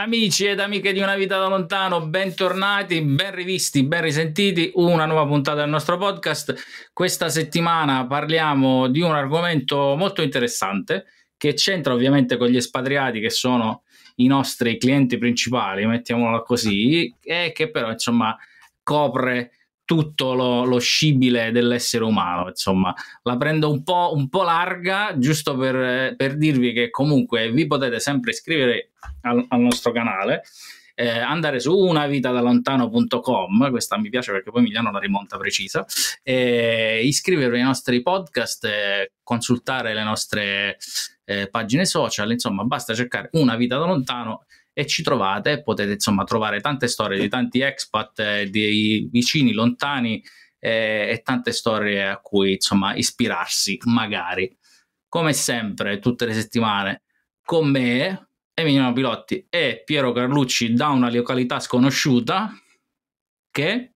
Amici ed amiche di Una Vita da Lontano, bentornati, ben rivisti, ben risentiti, una nuova puntata del nostro podcast. Questa settimana parliamo di un argomento molto interessante che c'entra ovviamente con gli espatriati che sono i nostri clienti principali, mettiamolo così, e che però insomma copre tutto lo, lo, scibile dell'essere umano. Insomma, la prendo un po', un po larga, giusto per, per, dirvi che comunque vi potete sempre iscrivere al, al nostro canale. Eh, andare su unavitadalontano.com, questa mi piace perché poi mi danno la rimonta precisa, eh, iscrivervi ai nostri podcast, eh, consultare le nostre eh, pagine social, insomma basta cercare Una Vita da Lontano e ci trovate, potete insomma trovare tante storie di tanti expat, eh, di vicini lontani eh, e tante storie a cui insomma ispirarsi magari. Come sempre, tutte le settimane con me, Emiliano Pilotti e Piero Carlucci da una località sconosciuta che...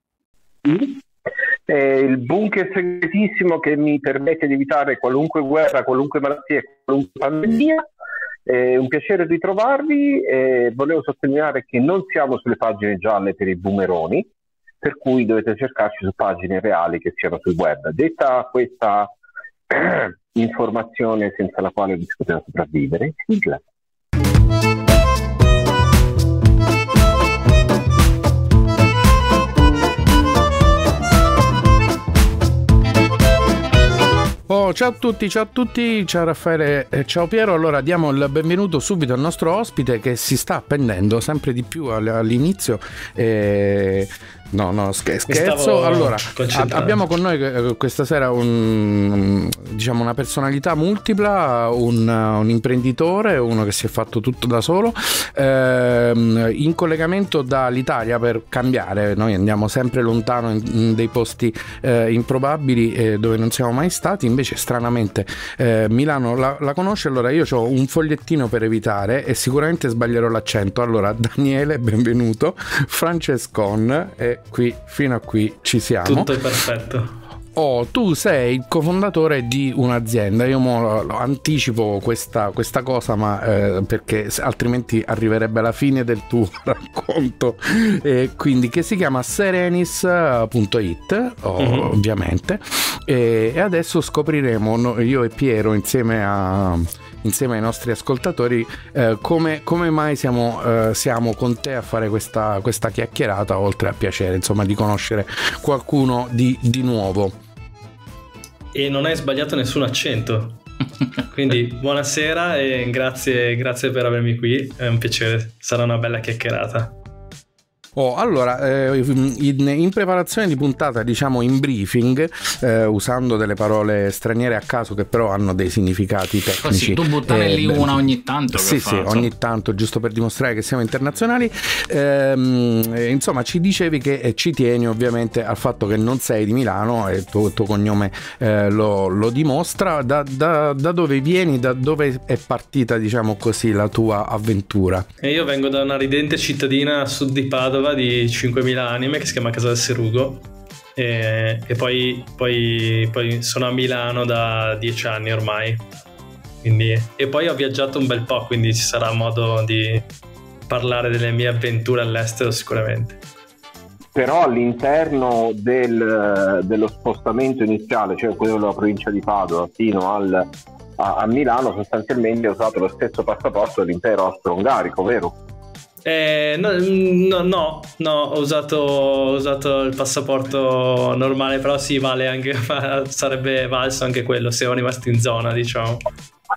È il bunker segretissimo che mi permette di evitare qualunque guerra, qualunque malattia, qualunque pandemia è un piacere ritrovarvi e volevo sottolineare che non siamo sulle pagine gialle per i boomeroni, per cui dovete cercarci su pagine reali che siano sul web. Detta questa informazione senza la quale non si poteva sopravvivere, sigla. Oh, ciao a tutti, ciao a tutti, ciao Raffaele e ciao Piero. Allora diamo il benvenuto subito al nostro ospite che si sta appendendo sempre di più all'inizio. Eh, No, no, scherzo. Allora, abbiamo con noi eh, questa sera un, diciamo una personalità multipla, un, un, imprenditore, uno che si è fatto tutto da solo, ehm, in collegamento dall'Italia per cambiare. Noi andiamo sempre lontano in, in dei posti eh, improbabili eh, dove non siamo mai stati, invece stranamente eh, Milano la, la, conosce, allora io ho un fogliettino per evitare e sicuramente sbaglierò l'accento. Allora, Daniele, benvenuto, Francescon e qui fino a qui ci siamo. Tutto è perfetto. Oh, tu sei il cofondatore di un'azienda, io mo anticipo questa, questa cosa ma eh, perché altrimenti arriverebbe la fine del tuo racconto, eh, quindi che si chiama serenis.it oh, mm-hmm. ovviamente e, e adesso scopriremo io e Piero insieme a insieme ai nostri ascoltatori eh, come, come, mai siamo, eh, siamo, con te a fare questa, questa, chiacchierata, oltre a piacere insomma di conoscere qualcuno di, di nuovo. E non hai sbagliato nessun accento. Quindi buonasera e grazie, grazie per avermi qui, è un piacere, sarà una bella chiacchierata. Oh, allora, eh, in, in, preparazione di puntata, diciamo in briefing, eh, usando delle parole straniere a caso che però hanno dei significati tecnici. Così, tu buttane eh, lì una ogni tanto. Sì, sì, ogni tanto, giusto per dimostrare che siamo internazionali. Ehm, insomma, ci dicevi che eh, ci tieni ovviamente al fatto che non sei di Milano e il tuo, tuo cognome eh, lo, lo, dimostra. Da, da, da, dove vieni, da dove è partita, diciamo così, la tua avventura? E io vengo da una ridente cittadina a sud di Padova Padova di 5.000 anime che si chiama Casa del Serugo e, e poi, poi, poi, sono a Milano da 10 anni ormai quindi, e poi ho viaggiato un bel po' quindi ci sarà modo di parlare delle mie avventure all'estero sicuramente però all'interno del, dello spostamento iniziale cioè quello della provincia di Padova fino al, a, a Milano sostanzialmente ho usato lo stesso passaporto dell'impero austro-ungarico vero? Eh, no, no, no, ho, usato, ho usato il passaporto normale, però sì, vale anche, sarebbe valso anche quello, siamo rimasti in zona, diciamo.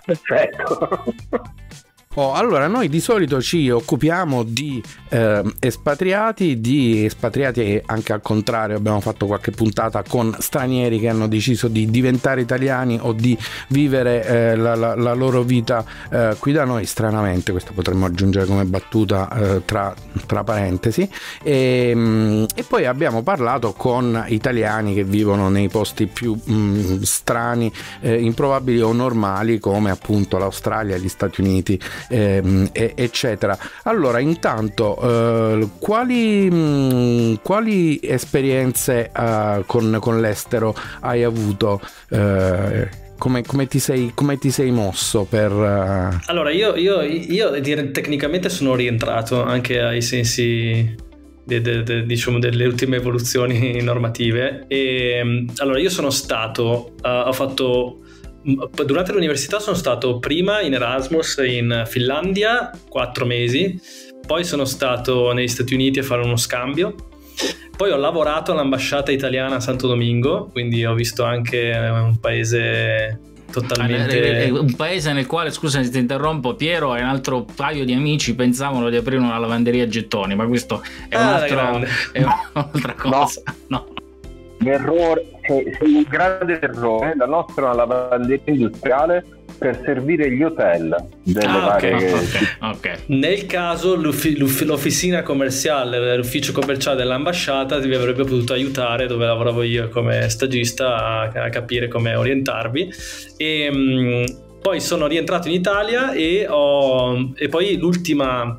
Perfetto. Oh, allora, noi di solito ci occupiamo di eh, espatriati, di espatriati anche al contrario, abbiamo fatto qualche puntata con stranieri che hanno deciso di diventare italiani o di vivere eh, la, la, la, loro vita eh, qui da noi, stranamente, questo potremmo aggiungere come battuta eh, tra, tra, parentesi. E, mm, e, poi abbiamo parlato con italiani che vivono nei posti più mh, mm, strani, eh, improbabili o normali come appunto l'Australia, gli Stati Uniti ehm, eccetera. Allora, intanto, eh, quali, mh, mm, quali, esperienze eh, con, con, l'estero hai avuto? Eh, come, come, ti, sei, come ti, sei, mosso per... Uh... Allora, io, io, io, tecnicamente sono rientrato anche ai sensi de, de, de, diciamo, delle ultime evoluzioni normative. E, mm, allora, io sono stato, uh, ho fatto durante l'università sono stato prima in Erasmus in Finlandia, quattro mesi, poi sono stato negli Stati Uniti a fare uno scambio, poi ho lavorato all'ambasciata italiana a Santo Domingo, quindi ho visto anche un paese totalmente un paese nel quale scusa se ti interrompo Piero e un altro paio di amici pensavano di aprire una lavanderia a gettoni ma questo è, ah, un altro, è un'altra cosa no. no. L'errore, è, è un grande errore la nostra lavanderia industriale per servire gli hotel delle ah, varie okay, okay, okay. nel caso l'uffi- l'officina commerciale l'ufficio commerciale dell'ambasciata vi avrebbe potuto aiutare dove lavoravo io come stagista a, a capire come orientarvi. E mh, mm, poi sono rientrato in Italia e, ho, e poi l'ultima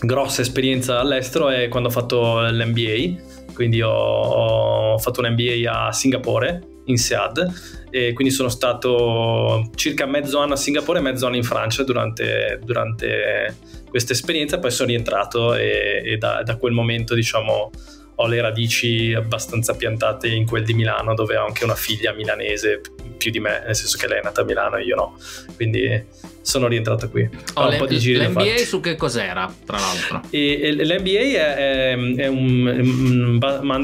grossa esperienza all'estero è quando ho fatto l'MBA quindi ho, ho fatto un MBA a Singapore in SEAD e quindi sono stato circa mezzo anno a Singapore e mezzo anno in Francia durante, durante questa esperienza, poi sono rientrato e, e da, da, quel momento diciamo ho le radici abbastanza piantate in quel di Milano dove ho anche una figlia milanese più di me, nel senso che lei è nata a Milano e io no, quindi sono rientrato qui. Oh, un po' di giri l'NBA su che cos'era, tra l'altro? E, e, L'NBA è, è, è, un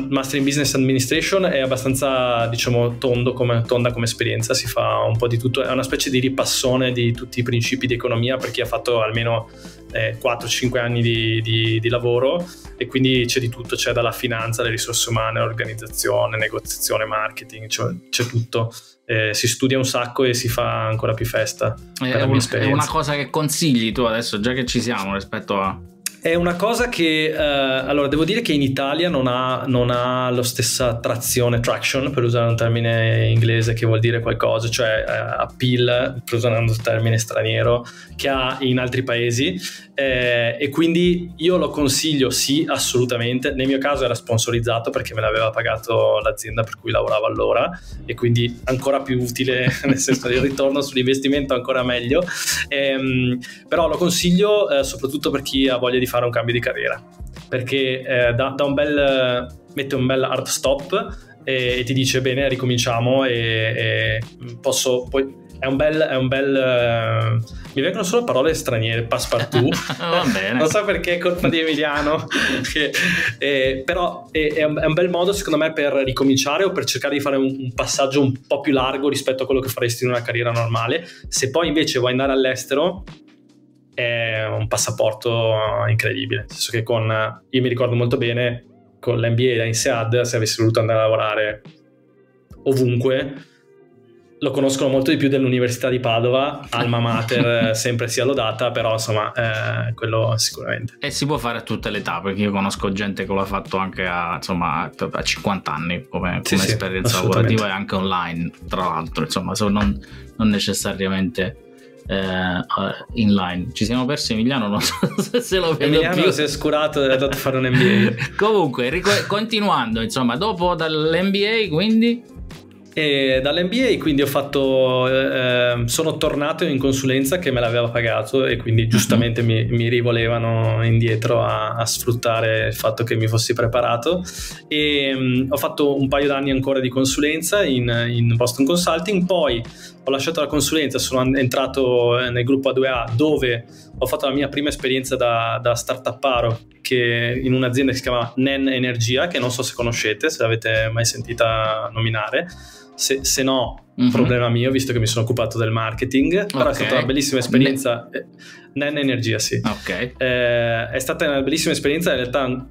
Master in Business Administration, è abbastanza, diciamo, tondo come, tonda come esperienza, si fa un po' di tutto, è una specie di ripassone di tutti i principi di economia per chi ha fatto almeno eh, 4-5 anni di, di, di, lavoro e quindi c'è di tutto, c'è dalla finanza, le risorse umane, l'organizzazione, negoziazione, marketing, cioè, c'è tutto eh, si studia un sacco e si fa ancora più festa. È, un, è una cosa che consigli tu adesso, già che ci siamo rispetto a... È una cosa che, eh, allora devo dire che in Italia non ha, non ha la stessa trazione, traction per usare un termine inglese che vuol dire qualcosa, cioè eh, appeal per usare un termine straniero, che ha in altri paesi eh, e quindi io lo consiglio sì assolutamente, nel mio caso era sponsorizzato perché me l'aveva pagato l'azienda per cui lavoravo allora e quindi ancora più utile nel senso del ritorno sull'investimento ancora meglio, ehm, però lo consiglio eh, soprattutto per chi ha voglia di fare un cambio di carriera, perché eh, da, da, un bel, mette un bel hard stop e, ti dice bene ricominciamo e, e posso poi è un bel, è un bel mi vengono solo parole straniere passepartout Va bene. non so perché è colpa di Emiliano che, eh, però è, è, un, bel modo secondo me per ricominciare o per cercare di fare un, un, passaggio un po' più largo rispetto a quello che faresti in una carriera normale se poi invece vuoi andare all'estero è un passaporto incredibile. Nel senso che con, io mi ricordo molto bene, con l'NBA da INSEAD, se avessi voluto andare a lavorare ovunque, lo conoscono molto di più dell'Università di Padova, alma mater sempre sia lodata, però insomma, eh, quello sicuramente. E si può fare a tutte le età, perché io conosco gente che lo ha fatto anche a, insomma, a 50 anni come, come sì, esperienza sì, lavorativa e anche online, tra l'altro, insomma, non, non necessariamente eh, inline. Ci siamo persi Emiliano, non so se lo vedo Emiliano più. si è scurato e è andato a fare un NBA. Comunque, ric- continuando, insomma, dopo dall'NBA quindi... E dall'NBA quindi ho fatto, eh, sono tornato in consulenza che me l'aveva pagato e quindi mhm. giustamente mi, mi rivolevano indietro a, a, sfruttare il fatto che mi fossi preparato. E um, ho fatto un paio d'anni ancora di consulenza in, in Boston Consulting, poi ho lasciato la consulenza, sono entrato nel gruppo A2A dove ho fatto la mia prima esperienza da, da startupparo che in un'azienda che si chiama NEN Energia, che non so se conoscete, se l'avete mai sentita nominare se, se no, mm-hmm. problema mio, visto che mi sono occupato del marketing. Però okay. è stata una bellissima esperienza. Ne- Nen Energia, sì. Ok. Eh, è stata una bellissima esperienza, in realtà.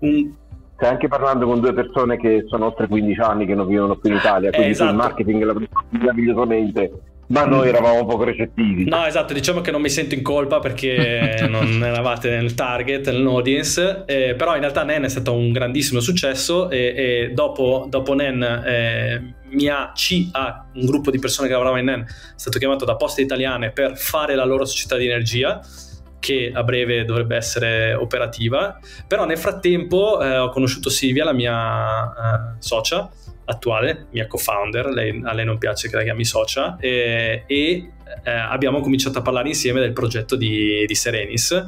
Un... Stai anche parlando con due persone che sono oltre 15 anni che non vivono qui in Italia, quindi eh, esatto. il marketing la meravigliosamente ma noi eravamo poco recettivi. No, esatto, diciamo che non mi sento in colpa perché non eravate nel target, nell'audience, eh, però in realtà Nen è stato un grandissimo successo e, e dopo, dopo Nen eh, mi ha, ci ha un gruppo di persone che lavoravano in Nen, è stato chiamato da Poste Italiane per fare la loro società di energia che a breve dovrebbe essere operativa, però nel frattempo eh, ho conosciuto Silvia, la mia eh, socia, attuale, mia co-founder, lei, a lei non piace che la chiami socia, e, e eh, abbiamo cominciato a parlare insieme del progetto di, di Serenis,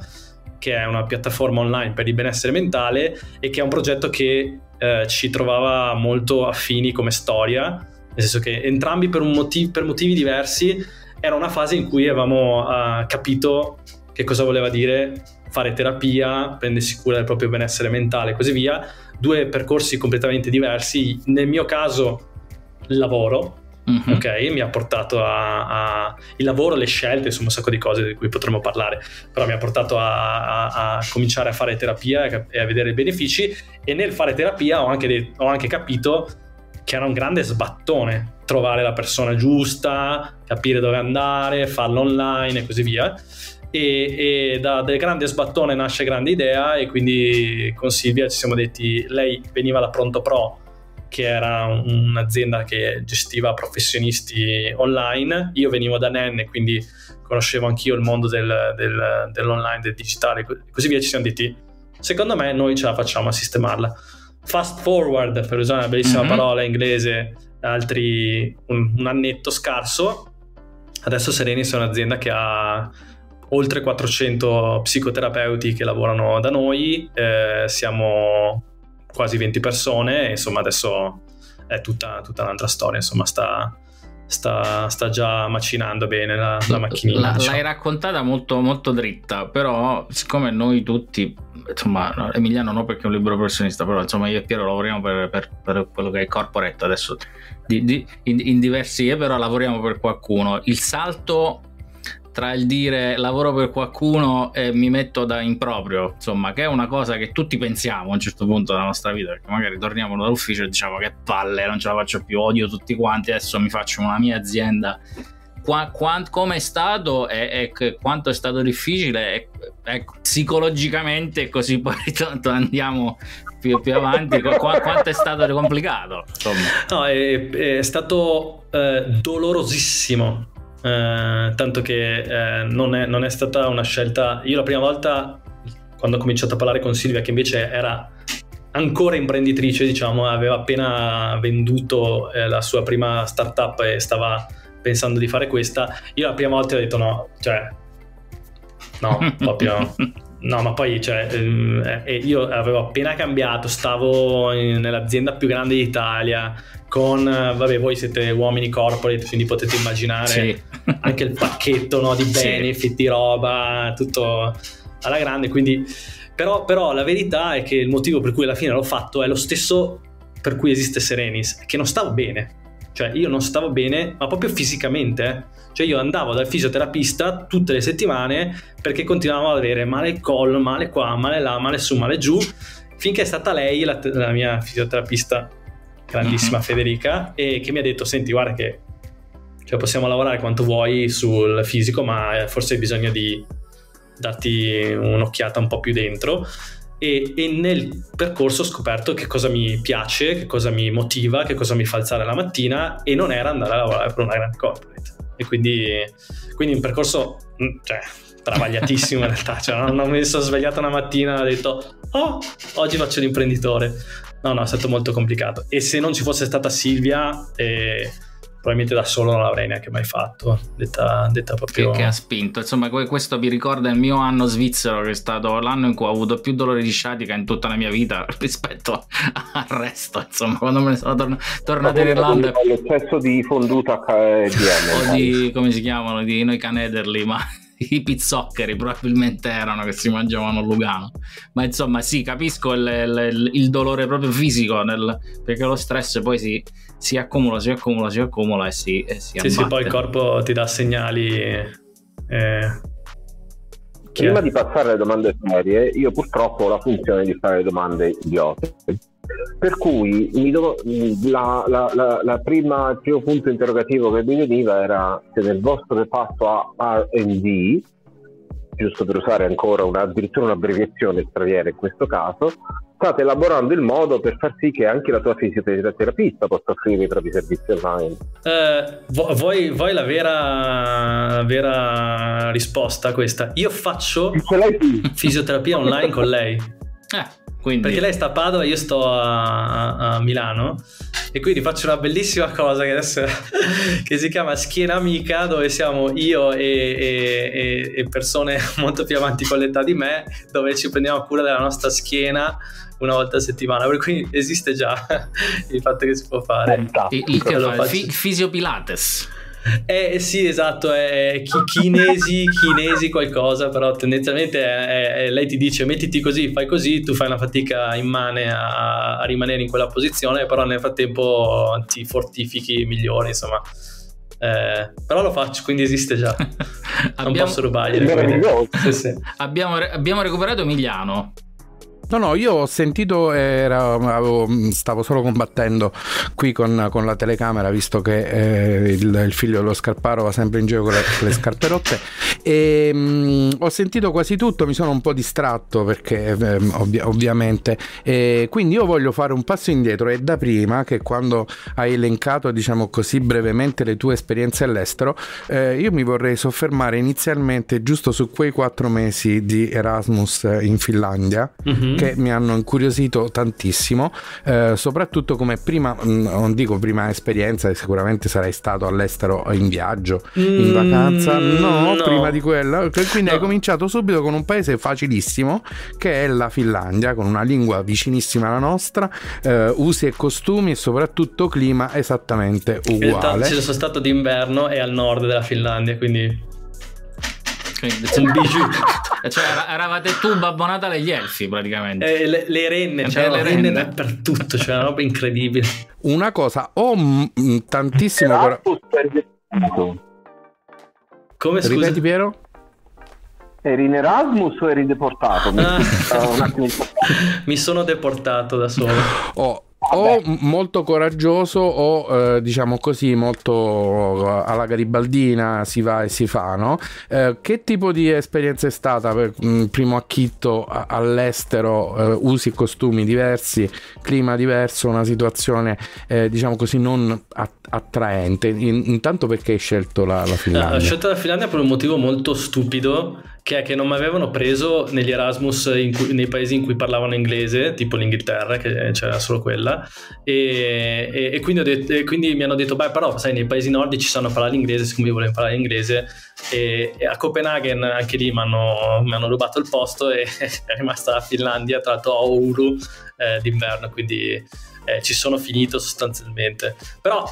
che è una piattaforma online per il benessere mentale e che è un progetto che eh, ci trovava molto affini come storia, nel senso che entrambi per, motiv- per motivi diversi era una fase in cui avevamo uh, capito che cosa voleva dire fare terapia, prendersi cura del proprio benessere mentale e così via, due percorsi completamente diversi. Nel mio caso il lavoro, Mm-hmm. ok? Mi ha portato a, a, il lavoro, le scelte, insomma, un sacco di cose di cui potremmo parlare, però mi ha portato a, a, a cominciare a fare terapia e a vedere i benefici. E nel fare terapia ho anche, ho anche capito che era un grande sbattone trovare la persona giusta, capire dove andare, farlo online e così via. E, e da del grande sbattone nasce grande idea e quindi con Silvia ci siamo detti, lei veniva da Pronto Pro che era un'azienda che gestiva professionisti online. Io venivo da NEN e quindi conoscevo anch'io il mondo del, del, dell'online, del digitale e così via. Ci siamo detti, secondo me noi ce la facciamo a sistemarla. Fast forward, per usare una bellissima mm-hmm. parola inglese, altri un, un, annetto scarso. Adesso Serenis è un'azienda che ha oltre 400 psicoterapeuti che lavorano da noi. Eh, siamo quasi 20 persone, insomma adesso è tutta, tutta un'altra storia, insomma sta, sta, sta già macinando bene la, la macchinina. La, diciamo. L'hai raccontata molto, molto dritta, però siccome noi tutti, insomma Emiliano no perché è un libero professionista, però insomma io e Piero lavoriamo per, per, per quello che è il corporate adesso, di, di, in, in diversi, però lavoriamo per qualcuno. Il salto tra il dire lavoro per qualcuno e mi metto da improprio, insomma, che è una cosa che tutti pensiamo a un certo punto della nostra vita, perché magari torniamo dall'ufficio e diciamo che palle, non ce la faccio più, odio tutti quanti, adesso mi faccio una mia azienda. Qua, qua, come è stato e, e, quanto è stato difficile e, e, psicologicamente così poi andiamo più, più avanti qu- quanto è stato complicato no è, è stato eh, dolorosissimo eh, tanto che eh, non, è, non, è, stata una scelta. Io la prima volta, quando ho cominciato a parlare con Silvia, che invece era ancora imprenditrice, diciamo, aveva appena venduto eh, la sua prima startup e stava pensando di fare questa, io la prima volta ho detto no, cioè, no, proprio. No, ma poi cioè, ehm, eh, io avevo appena cambiato, stavo nell'azienda più grande d'Italia, con, vabbè, voi siete uomini corporate, quindi potete immaginare sì. anche il pacchetto no, di benefit, sì. di roba, tutto alla grande. Quindi, però, però la verità è che il motivo per cui alla fine l'ho fatto è lo stesso per cui esiste Serenis, che non stavo bene. Cioè, io non stavo bene, ma proprio fisicamente. Eh. Cioè, io andavo dal fisioterapista tutte le settimane perché continuavo ad avere male il collo, male qua, male là, male su, male giù. Finché è stata lei, la, la mia fisioterapista grandissima uh-huh. Federica, e che mi ha detto: Senti, guarda che cioè, possiamo lavorare quanto vuoi sul fisico, ma forse hai bisogno di darti un'occhiata un po' più dentro. E, e, nel percorso ho scoperto che cosa mi piace, che cosa mi motiva, che cosa mi fa alzare la mattina e non era andare a lavorare per una grande corporate. E quindi, quindi un percorso mm, cioè, travagliatissimo in realtà, cioè, non, non mi sono svegliato una mattina e ho detto oh, oggi faccio l'imprenditore. No, no, è stato molto complicato. E se non ci fosse stata Silvia, eh, probabilmente da solo non l'avrei neanche mai fatto. Detta, detta proprio. Che, che, ha spinto. Insomma, questo mi ricorda il mio anno svizzero, che è stato l'anno in cui ho avuto più dolori di sciatica in tutta la mia vita rispetto al resto. Insomma, quando me ne sono torn- tornato in Irlanda. L'eccesso di fonduta KDM. O di come si chiamano? Di noi canederli, ma i pizzoccheri probabilmente erano che si mangiavano a Lugano. Ma insomma, sì, capisco il, il, il dolore proprio fisico, nel, perché lo stress poi si, si, accumula, si accumula, si accumula e si, e si sì, sì, poi il corpo ti dà segnali. Eh, Prima di passare alle domande serie, io purtroppo ho la funzione di fare domande idiote. Per cui do, la, la, la, la prima, il primo punto interrogativo che mi veniva era se nel vostro reparto a RD, giusto per usare ancora una, addirittura un'abbreviazione straniera in questo caso, state elaborando il modo per far sì che anche la tua fisioterapista possa offrire i propri servizi online. Eh, vuoi, vuoi la, vera, la vera risposta a questa? Io faccio fisioterapia online con lei. Eh Quindi... Perché lei sta a Padova, io sto a, a Milano e quindi faccio una bellissima cosa che adesso che si chiama Schiena Amica dove siamo io e, e, e, persone molto più avanti con l'età di me dove ci prendiamo cura della nostra schiena una volta a settimana. Per cui esiste già il fatto che si può fare. Il, il, il, il fisio pilates eh sì, esatto, è chinesi, chinesi qualcosa, però tendenzialmente è, è, lei ti dice mettiti così, fai così, tu fai una fatica immane a, a rimanere in quella posizione, però nel frattempo ti fortifichi migliori, insomma. Eh, però lo faccio, quindi esiste già. non abbiamo, posso rubargliene. Sì, sì. Abbiamo, abbiamo recuperato Emiliano. No, no, io ho sentito, era, avevo, stavo solo combattendo qui con, con la telecamera, visto che eh, il, il, figlio dello Scarparo va sempre in giro con le, le scarpe rotte. E mh, mm, ho sentito quasi tutto, mi sono un po' distratto perché eh, ovvi- ovviamente. E quindi io voglio fare un passo indietro e da prima, che quando hai elencato, diciamo così brevemente, le tue esperienze all'estero, eh, io mi vorrei soffermare inizialmente giusto su quei quattro mesi di Erasmus in Finlandia. Mm-hmm che mi hanno incuriosito tantissimo, eh, soprattutto come prima, mm, non dico prima esperienza, sicuramente sarai stato all'estero in viaggio, in mm, vacanza, no, no, prima di quella, quindi no. hai cominciato subito con un paese facilissimo che è la Finlandia, con una lingua vicinissima alla nostra, eh, usi e costumi e soprattutto clima esattamente uguale. Ci sono stato d'inverno e al nord della Finlandia, quindi un bijou. cioè, eravate tu Babbo Natale gli elfi praticamente. Eh, le, le, renne, cioè, le, renne, dappertutto, cioè una roba incredibile. Una cosa, ho m- tantissimo... Come scusa? Ripeti Piero? Eri in Erasmus o eri deportato? Ah. Mi sono deportato da solo. Oh, o molto coraggioso o eh, diciamo così molto eh, alla garibaldina si va e si fa no? Eh, che tipo di esperienza è stata per mh, mm, primo acchitto all'estero eh, usi e costumi diversi clima diverso una situazione eh, diciamo così non attraente In, intanto perché hai scelto la, la Finlandia? ho scelto la Finlandia per un motivo molto stupido che è che non mi avevano preso negli Erasmus cui, nei paesi in cui parlavano inglese, tipo l'Inghilterra, che c'era solo quella, e, e, e, quindi, detto, e, quindi, mi hanno detto, beh però sai nei paesi nordici sanno parlare l'inglese, siccome io volevo imparare l'inglese, e, a Copenaghen anche lì mi hanno, mi hanno, rubato il posto e è rimasta la Finlandia, tra l'altro a Oulu eh, d'inverno, quindi eh, ci sono finito sostanzialmente. Però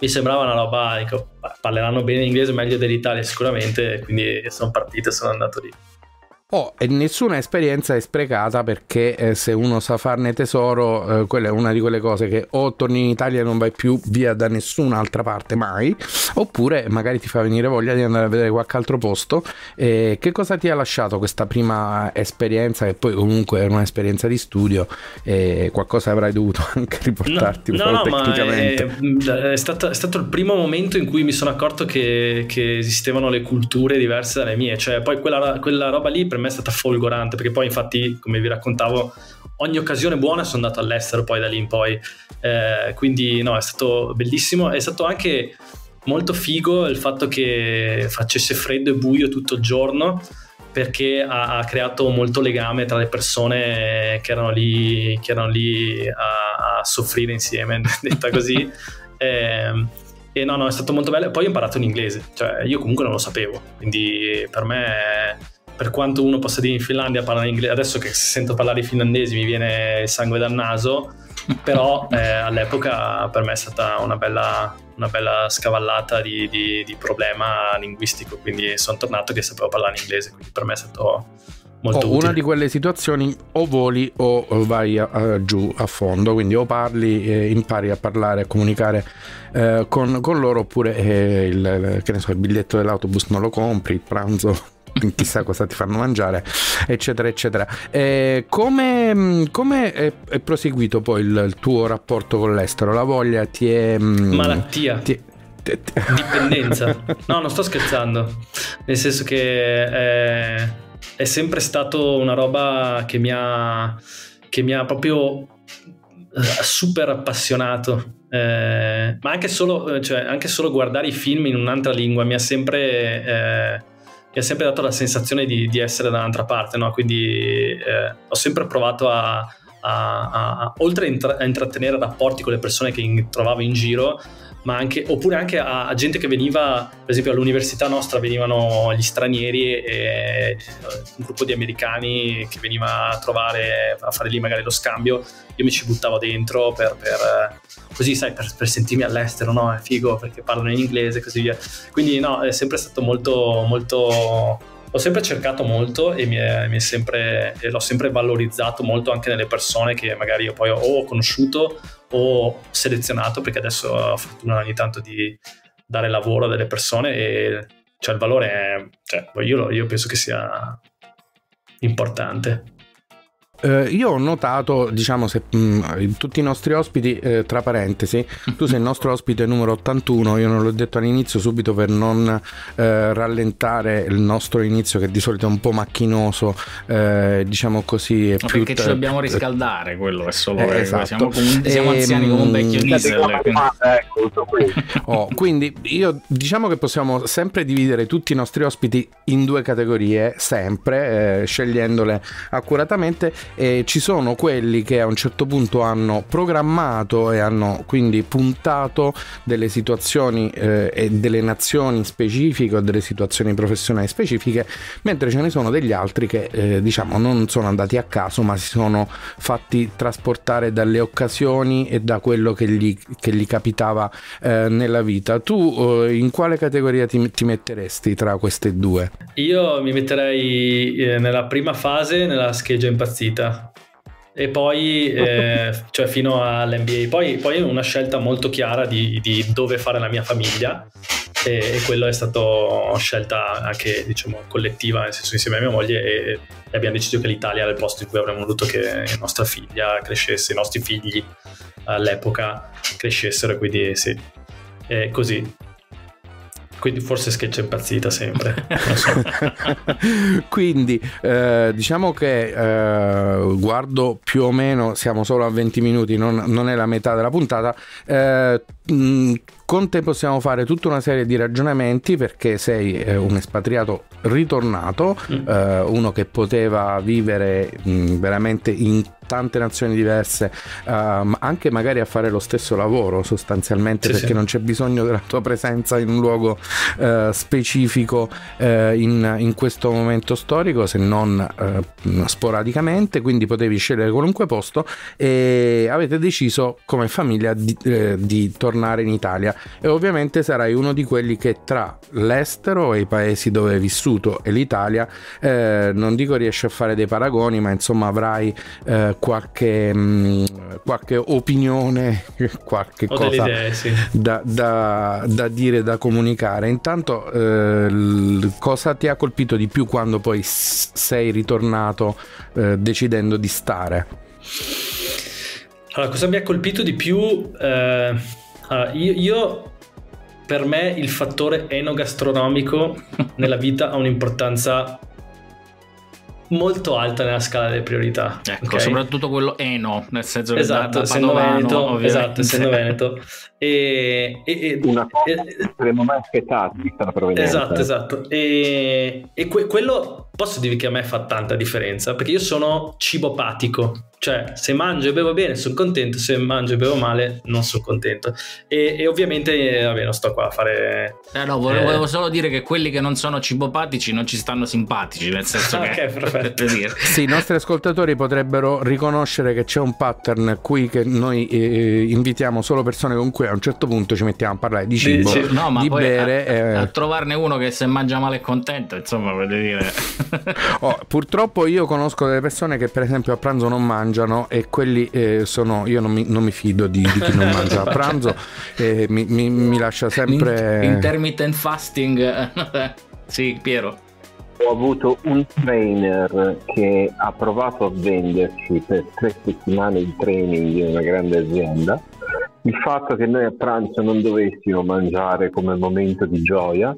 mi sembrava una roba, dico, parleranno bene inglese meglio dell'Italia sicuramente, quindi sono partito e sono andato lì. Oh, e nessuna esperienza è sprecata perché eh, se uno sa farne tesoro, eh, quella è una di quelle cose che o torni in Italia e non vai più via da nessun'altra parte mai, oppure magari ti fa venire voglia di andare a vedere qualche altro posto. Eh, che cosa ti ha lasciato questa prima esperienza, che poi comunque è un'esperienza di studio, qualcosa avrai dovuto anche riportarti no, un no, po' no, tecnicamente? È, mm, è, stato, è, stato, il primo momento in cui mi sono accorto che, che esistevano le culture diverse dalle mie, cioè poi quella, quella roba lì per me è stata folgorante, perché poi infatti, come vi raccontavo, ogni occasione buona sono andato all'estero poi da lì in poi, eh, quindi no, è stato bellissimo, è stato anche molto figo il fatto che facesse freddo e buio tutto il giorno, perché ha, ha creato molto legame tra le persone che erano lì, che erano lì a, a soffrire insieme, detta così. eh, e no, no, è stato molto bello. Poi ho imparato l'inglese, cioè io comunque non lo sapevo, quindi per me per quanto uno possa dire in Finlandia parlare inglese, adesso che sento parlare finlandesi mi viene il sangue dal naso, però eh, all'epoca per me è stata una bella, una bella scavallata di, di, di, problema linguistico, quindi sono tornato che sapevo parlare in inglese, quindi per me è stato molto oh, Una di quelle situazioni o voli o vai a, a, giù a fondo, quindi o parli, eh, impari a parlare, a comunicare eh, con, con, loro oppure eh, il, so, il biglietto dell'autobus non lo compri, il pranzo chissà cosa ti fanno mangiare, eccetera, eccetera. E come, mm, come è, è, proseguito poi il, il, tuo rapporto con l'estero? La voglia ti è... Mm, Malattia. Ti, Dipendenza. No, non sto scherzando. Nel senso che è, è sempre stato una roba che mi ha, che mi ha proprio eh, super appassionato. Eh, ma anche solo, cioè, anche solo guardare i film in un'altra lingua mi ha sempre... Eh, mi ha sempre dato la sensazione di, di essere da un'altra parte, no? quindi eh, ho sempre provato a, a, a oltre a, intra- a, intrattenere rapporti con le persone che in, trovavo in giro, ma anche, oppure anche a, gente che veniva, per esempio all'università nostra venivano gli stranieri e un gruppo di americani che veniva a trovare, a fare lì magari lo scambio, io mi ci buttavo dentro per, per così sai, per, per, sentirmi all'estero, no? È figo perché parlano in inglese e così via. Quindi no, è sempre stato molto, molto ho sempre cercato molto e, mi è, mi è sempre, e l'ho sempre valorizzato molto anche nelle persone che magari io poi ho, ho conosciuto o selezionato perché adesso ho fortuna ogni tanto di dare lavoro a delle persone e cioè il valore è cioè, io, io penso che sia importante eh, io ho notato, diciamo, se mh, mm, tutti i nostri ospiti, eh, tra parentesi, tu sei il nostro ospite numero 81, io non l'ho detto all'inizio subito per non eh, rallentare il nostro inizio che di solito è un po' macchinoso, eh, diciamo così. È più perché ci dobbiamo riscaldare, quello è solo eh, esatto. siamo, come, siamo anziani come un vecchio diesel. Quindi... oh, quindi io diciamo che possiamo sempre dividere tutti i nostri ospiti in due categorie, sempre, eh, scegliendole accuratamente e ci sono quelli che a un certo punto hanno programmato e hanno quindi puntato delle situazioni eh, e delle nazioni specifiche o delle situazioni professionali specifiche, mentre ce ne sono degli altri che eh, diciamo non sono andati a caso ma si sono fatti trasportare dalle occasioni e da quello che gli, che gli capitava eh, nella vita. Tu eh, in quale categoria ti, ti metteresti tra queste due? Io mi metterei eh, nella prima fase, nella scheggia impazzita vita. E poi eh, cioè fino all'NBA poi, poi una scelta molto chiara di, di, dove fare la mia famiglia. E, e quello è stato scelta anche diciamo collettiva nel senso insieme a mia moglie e, e abbiamo deciso che l'Italia era il posto in cui avremmo voluto che nostra figlia crescesse i nostri figli all'epoca crescessero e quindi sì. E così quindi forse Sketch è impazzita sempre. So. Quindi eh, diciamo che eh, guardo più o meno, siamo solo a 20 minuti, non, non è la metà della puntata. Eh, mh, con te possiamo fare tutta una serie di ragionamenti perché sei eh, un espatriato ritornato, mm. eh, uno che poteva vivere mh, veramente in tante nazioni diverse, um, anche magari a fare lo stesso lavoro sostanzialmente sì, perché sì. non c'è bisogno della tua presenza in un luogo uh, specifico uh, in, in, questo momento storico se non uh, sporadicamente, quindi potevi scegliere qualunque posto e avete deciso come famiglia di, di tornare in Italia e ovviamente sarai uno di quelli che tra l'estero e i paesi dove hai vissuto e l'Italia eh, non dico riesci a fare dei paragoni ma insomma avrai eh, qualche, mh, mm, qualche opinione qualche Ho cosa idee, sì. da, da, da, dire da comunicare intanto eh, cosa ti ha colpito di più quando poi sei ritornato eh, decidendo di stare allora cosa mi ha colpito di più eh, allora, io, io, per me il fattore enogastronomico nella vita ha un'importanza molto alta nella scala delle priorità. Ecco, okay? soprattutto quello eno, nel senso che esatto, da, da essendo Veneto, esatto, essendo Veneto. E, e, e una cosa che non avremmo mai aspettato vista la provenienza. Esatto, esatto. E, e que, quello posso dirvi che a me fa tanta differenza, perché io sono cibopatico, cioè, se mangio e bevo bene sono contento, se mangio e bevo male non sono contento. E, e ovviamente, eh, vabbè, non sto qua a fare... Eh no, volevo, eh... volevo, solo dire che quelli che non sono cibopatici non ci stanno simpatici, nel senso che... ok, perfetto. sì, i nostri ascoltatori potrebbero riconoscere che c'è un pattern qui che noi eh, invitiamo solo persone con cui a un certo punto ci mettiamo a parlare di cibo, di, no, ma di bere. A, eh... a, trovarne uno che se mangia male è contento, insomma, voglio dire... oh, purtroppo io conosco delle persone che per esempio a pranzo non mangiano e quelli eh, sono io non mi, non mi fido di, di, chi non mangia a pranzo e mi, mi, mi lascia sempre intermittent fasting sì Piero. Ho avuto un trainer che ha provato a venderci per tre settimane di training in una grande azienda il fatto che noi a pranzo non dovessimo mangiare come momento di gioia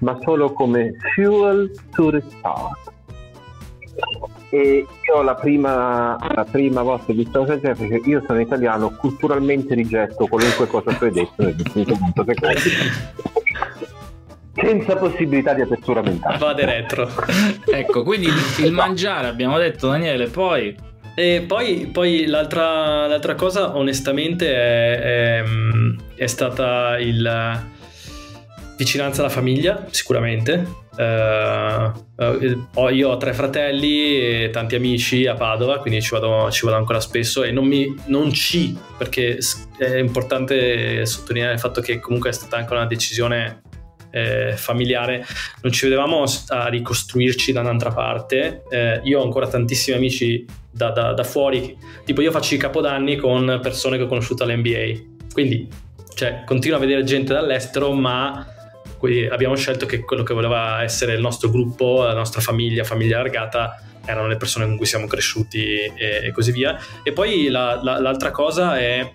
ma solo come fuel to restart e io la prima, la prima volta che ho visto la cosa perché io sono italiano, culturalmente rigetto qualunque cosa tu hai detto nel punto secondo. senza possibilità di apertura mentale. Vade retro. ecco, quindi il mangiare abbiamo detto Daniele, poi... E poi, poi l'altra, l'altra, cosa onestamente è, è, è stata il vicinanza alla famiglia, sicuramente. Uh, io ho tre fratelli e tanti amici a Padova, quindi ci vado, ci vado ancora spesso e non, mi, non ci, perché è importante sottolineare il fatto che comunque è stata anche una decisione eh, familiare, non ci vedevamo a ricostruirci da un'altra parte. Eh, io ho ancora tantissimi amici da, da, da, fuori, tipo io faccio i capodanni con persone che ho conosciuto all'NBA, quindi cioè, continuo a vedere gente dall'estero, ma abbiamo scelto che quello che voleva essere il nostro gruppo, la nostra famiglia, famiglia allargata, erano le persone con cui siamo cresciuti e, e così via. E poi la, la, l'altra cosa è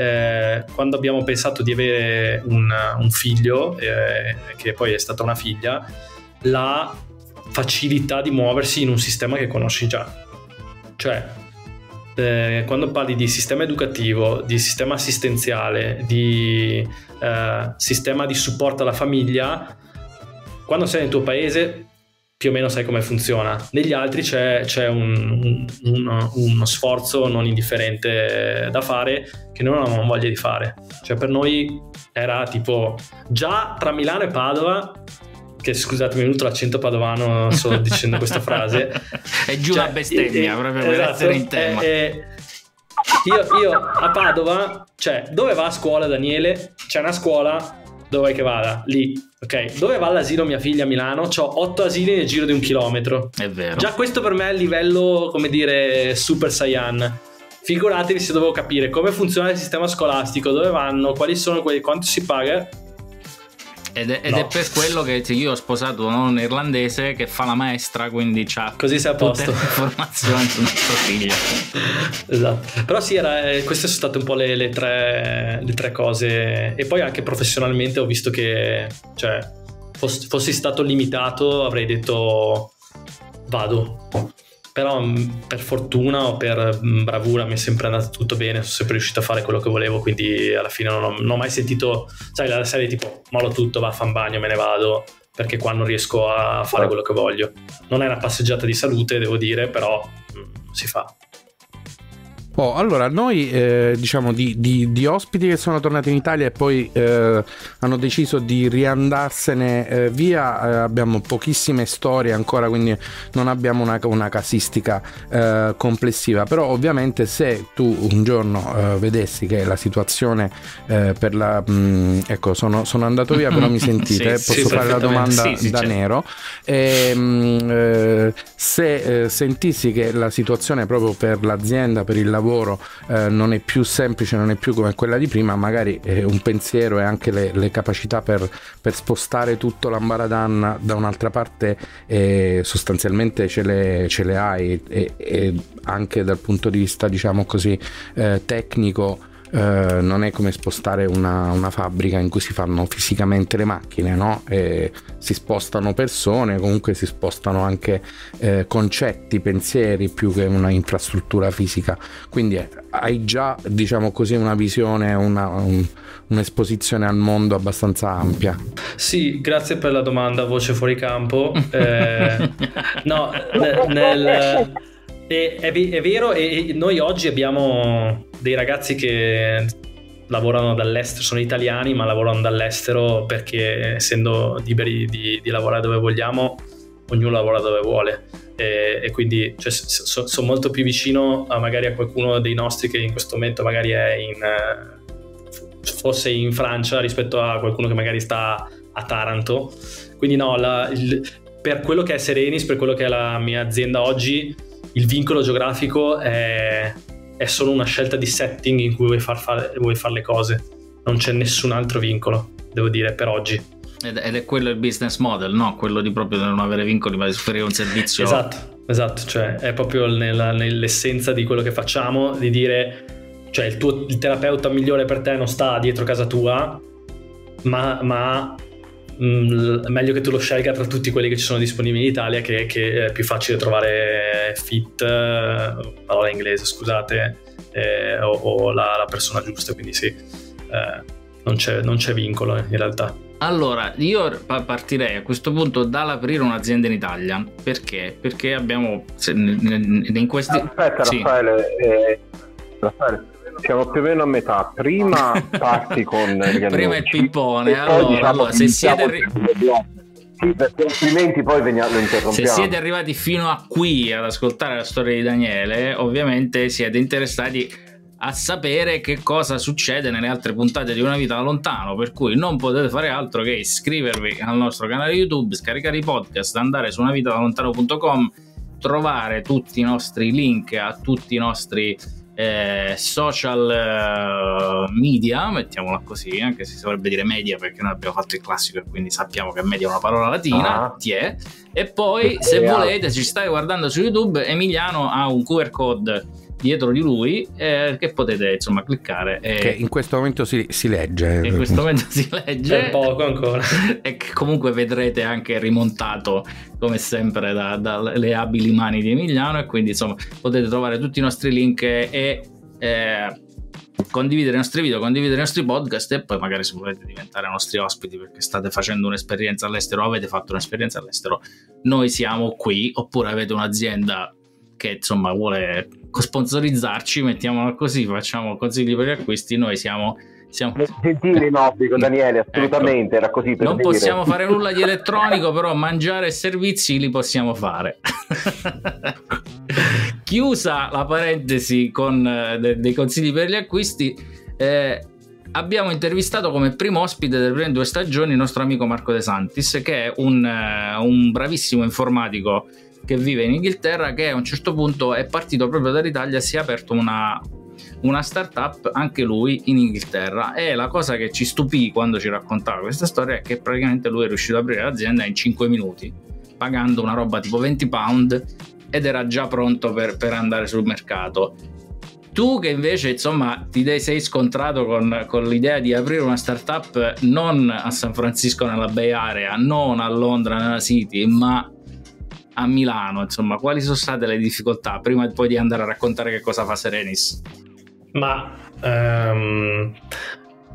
eh, quando abbiamo pensato di avere un, un figlio, eh, che poi è stata una figlia, la facilità di muoversi in un sistema che conosci già. Cioè, eh, quando parli di sistema educativo, di sistema assistenziale, di eh, sistema di supporto alla famiglia, quando sei nel tuo paese più o meno sai come funziona. Negli altri c'è, c'è un, un, uno sforzo non indifferente da fare che noi non avevamo voglia di fare. Cioè per noi era tipo già tra Milano e Padova che scusate mi è venuto l'accento padovano solo dicendo questa frase è giù cioè, la bestemmia eh, proprio per esatto, essere in tema eh, io, io a Padova cioè dove va a scuola Daniele c'è una scuola dove vuoi che vada? Lì. Ok, dove va l'asilo mia figlia a Milano? Ho otto asili nel giro di un chilometro. È vero. Già questo per me è il livello, come dire, super saiyan. Figuratevi se dovevo capire come funziona il sistema scolastico, dove vanno, quali sono quelli, quanto si paga. Ed, è, ed no. è, per quello che io ho sposato un irlandese che fa la maestra, quindi ha Così sei a posto. tutte le informazioni su nostro figlio. esatto. Però sì, era, eh, queste sono state un po' le, le, tre, le, tre, cose. E poi anche professionalmente ho visto che, cioè, fossi stato limitato avrei detto vado però mm, per fortuna o per mm, bravura mi è sempre andato tutto bene, sono sempre riuscito a fare quello che volevo, quindi alla fine non ho, non ho mai sentito, sai, la serie tipo mollo tutto, va a fan bagno, me ne vado, perché qua non riesco a fare quello che voglio. Non è una passeggiata di salute, devo dire, però mh, mm, si fa. Oh, allora, noi eh, diciamo di, di, di, ospiti che sono tornati in Italia e poi eh, hanno deciso di riandarsene eh, via, eh, abbiamo pochissime storie ancora, quindi non abbiamo una, una casistica eh, complessiva, però ovviamente se tu un giorno eh, vedessi che la situazione per la... Mh, mm, ecco, sono, sono, andato via, però mi sentite, sì, posso sì, fare la domanda sì, da certo. nero. E, mh, mm, se sentissi che la situazione proprio per l'azienda, per il lavoro, lavoro eh, non è più semplice, non è più come quella di prima, magari eh, un pensiero e anche le, le capacità per, per, spostare tutto l'ambaradan da un'altra parte eh, sostanzialmente ce le, ce le hai e, e, anche dal punto di vista diciamo così eh, tecnico eh, non è come spostare una, una, fabbrica in cui si fanno fisicamente le macchine, no? E si spostano persone, comunque si spostano anche eh, concetti, pensieri più che una infrastruttura fisica. Quindi eh, hai già, diciamo così, una visione, una, un, un'esposizione al mondo abbastanza ampia. Sì, grazie per la domanda, voce fuori campo. Eh, no, nel è, è, è vero, e noi oggi abbiamo dei ragazzi che lavorano dall'estero, sono italiani ma lavorano dall'estero perché essendo liberi di, di lavorare dove vogliamo, ognuno lavora dove vuole e, e quindi cioè, sono so molto più vicino a magari a qualcuno dei nostri che in questo momento magari è in, fosse in Francia rispetto a qualcuno che magari sta a Taranto. Quindi no, la, il, per quello che è Serenis, per quello che è la mia azienda oggi, il vincolo geografico è, è, solo una scelta di setting in cui vuoi far, fare, vuoi fare le cose. Non c'è nessun altro vincolo, devo dire, per oggi. Ed, è quello il business model, no? Quello di proprio non avere vincoli, ma di offrire un servizio. Esatto, esatto, cioè è proprio nella, nell'essenza di quello che facciamo, di dire, cioè il, tuo, il terapeuta migliore per te non sta dietro casa tua, ma, ma mh, meglio che tu lo scelga tra tutti quelli che ci sono disponibili in Italia che, che è più facile trovare fit, eh, parola inglese scusate, eh, o, o la, la, persona giusta, quindi sì, eh, non, c'è, non, c'è, vincolo in realtà. Allora, io partirei a questo punto dall'aprire un'azienda in Italia. Perché? Perché abbiamo in questi... Aspetta, sì. Raffaele, eh, Raffaele, siamo più o meno a metà. Prima parti con. Prima il pippone. Allora, diciamo allora se siete... Sì, perché altrimenti poi veniamo, interrompiamo. Se siete arrivati fino a qui ad ascoltare la storia di Daniele, ovviamente siete interessati a sapere che cosa succede nelle altre puntate di Una vita da lontano, per cui non potete fare altro che iscrivervi al nostro canale YouTube, scaricare i podcast, andare su unavitadalontano.com, trovare tutti i nostri link a tutti i nostri eh, social eh, media, mettiamola così, anche se si dovrebbe dire media perché noi abbiamo fatto il classico e quindi sappiamo che media è una parola latina, ah. tie. E poi se volete, ci state guardando su YouTube, Emiliano ha un QR code dietro di lui eh, che potete insomma cliccare e... che in questo momento si, si legge. In questo momento si legge. È poco ancora. E che comunque vedrete anche rimontato come sempre dalle da abili mani di Emiliano. E quindi insomma potete trovare tutti i nostri link e eh, condividere i nostri video, condividere i nostri podcast. E poi magari se volete diventare nostri ospiti perché state facendo un'esperienza all'estero o avete fatto un'esperienza all'estero, noi siamo qui. Oppure avete un'azienda che insomma vuole sponsorizzarci, mettiamola così, facciamo consigli per gli acquisti, noi siamo... siamo... Gentile in obbligo Daniele, ecco. assolutamente, ecco, era così. non dire. possiamo fare nulla di elettronico, però mangiare e servizi li possiamo fare. Chiusa la parentesi con eh, de- dei consigli per gli acquisti, eh, abbiamo intervistato come primo ospite delle prime due stagioni il nostro amico Marco De Santis, che è un, uh, un bravissimo informatico che vive in Inghilterra che a un certo punto è partito proprio dall'Italia e si è aperto una, una startup anche lui in Inghilterra. E la cosa che ci stupì quando ci raccontava questa storia è che praticamente lui è riuscito ad aprire l'azienda in 5 minuti pagando una roba tipo 20 pound ed era già pronto per, per andare sul mercato. Tu che invece insomma ti sei scontrato con, con, l'idea di aprire una startup non a San Francisco nella Bay Area non a Londra nella City ma a Milano, insomma, quali sono state le difficoltà prima poi di andare a raccontare che cosa fa Serenis? Ma um,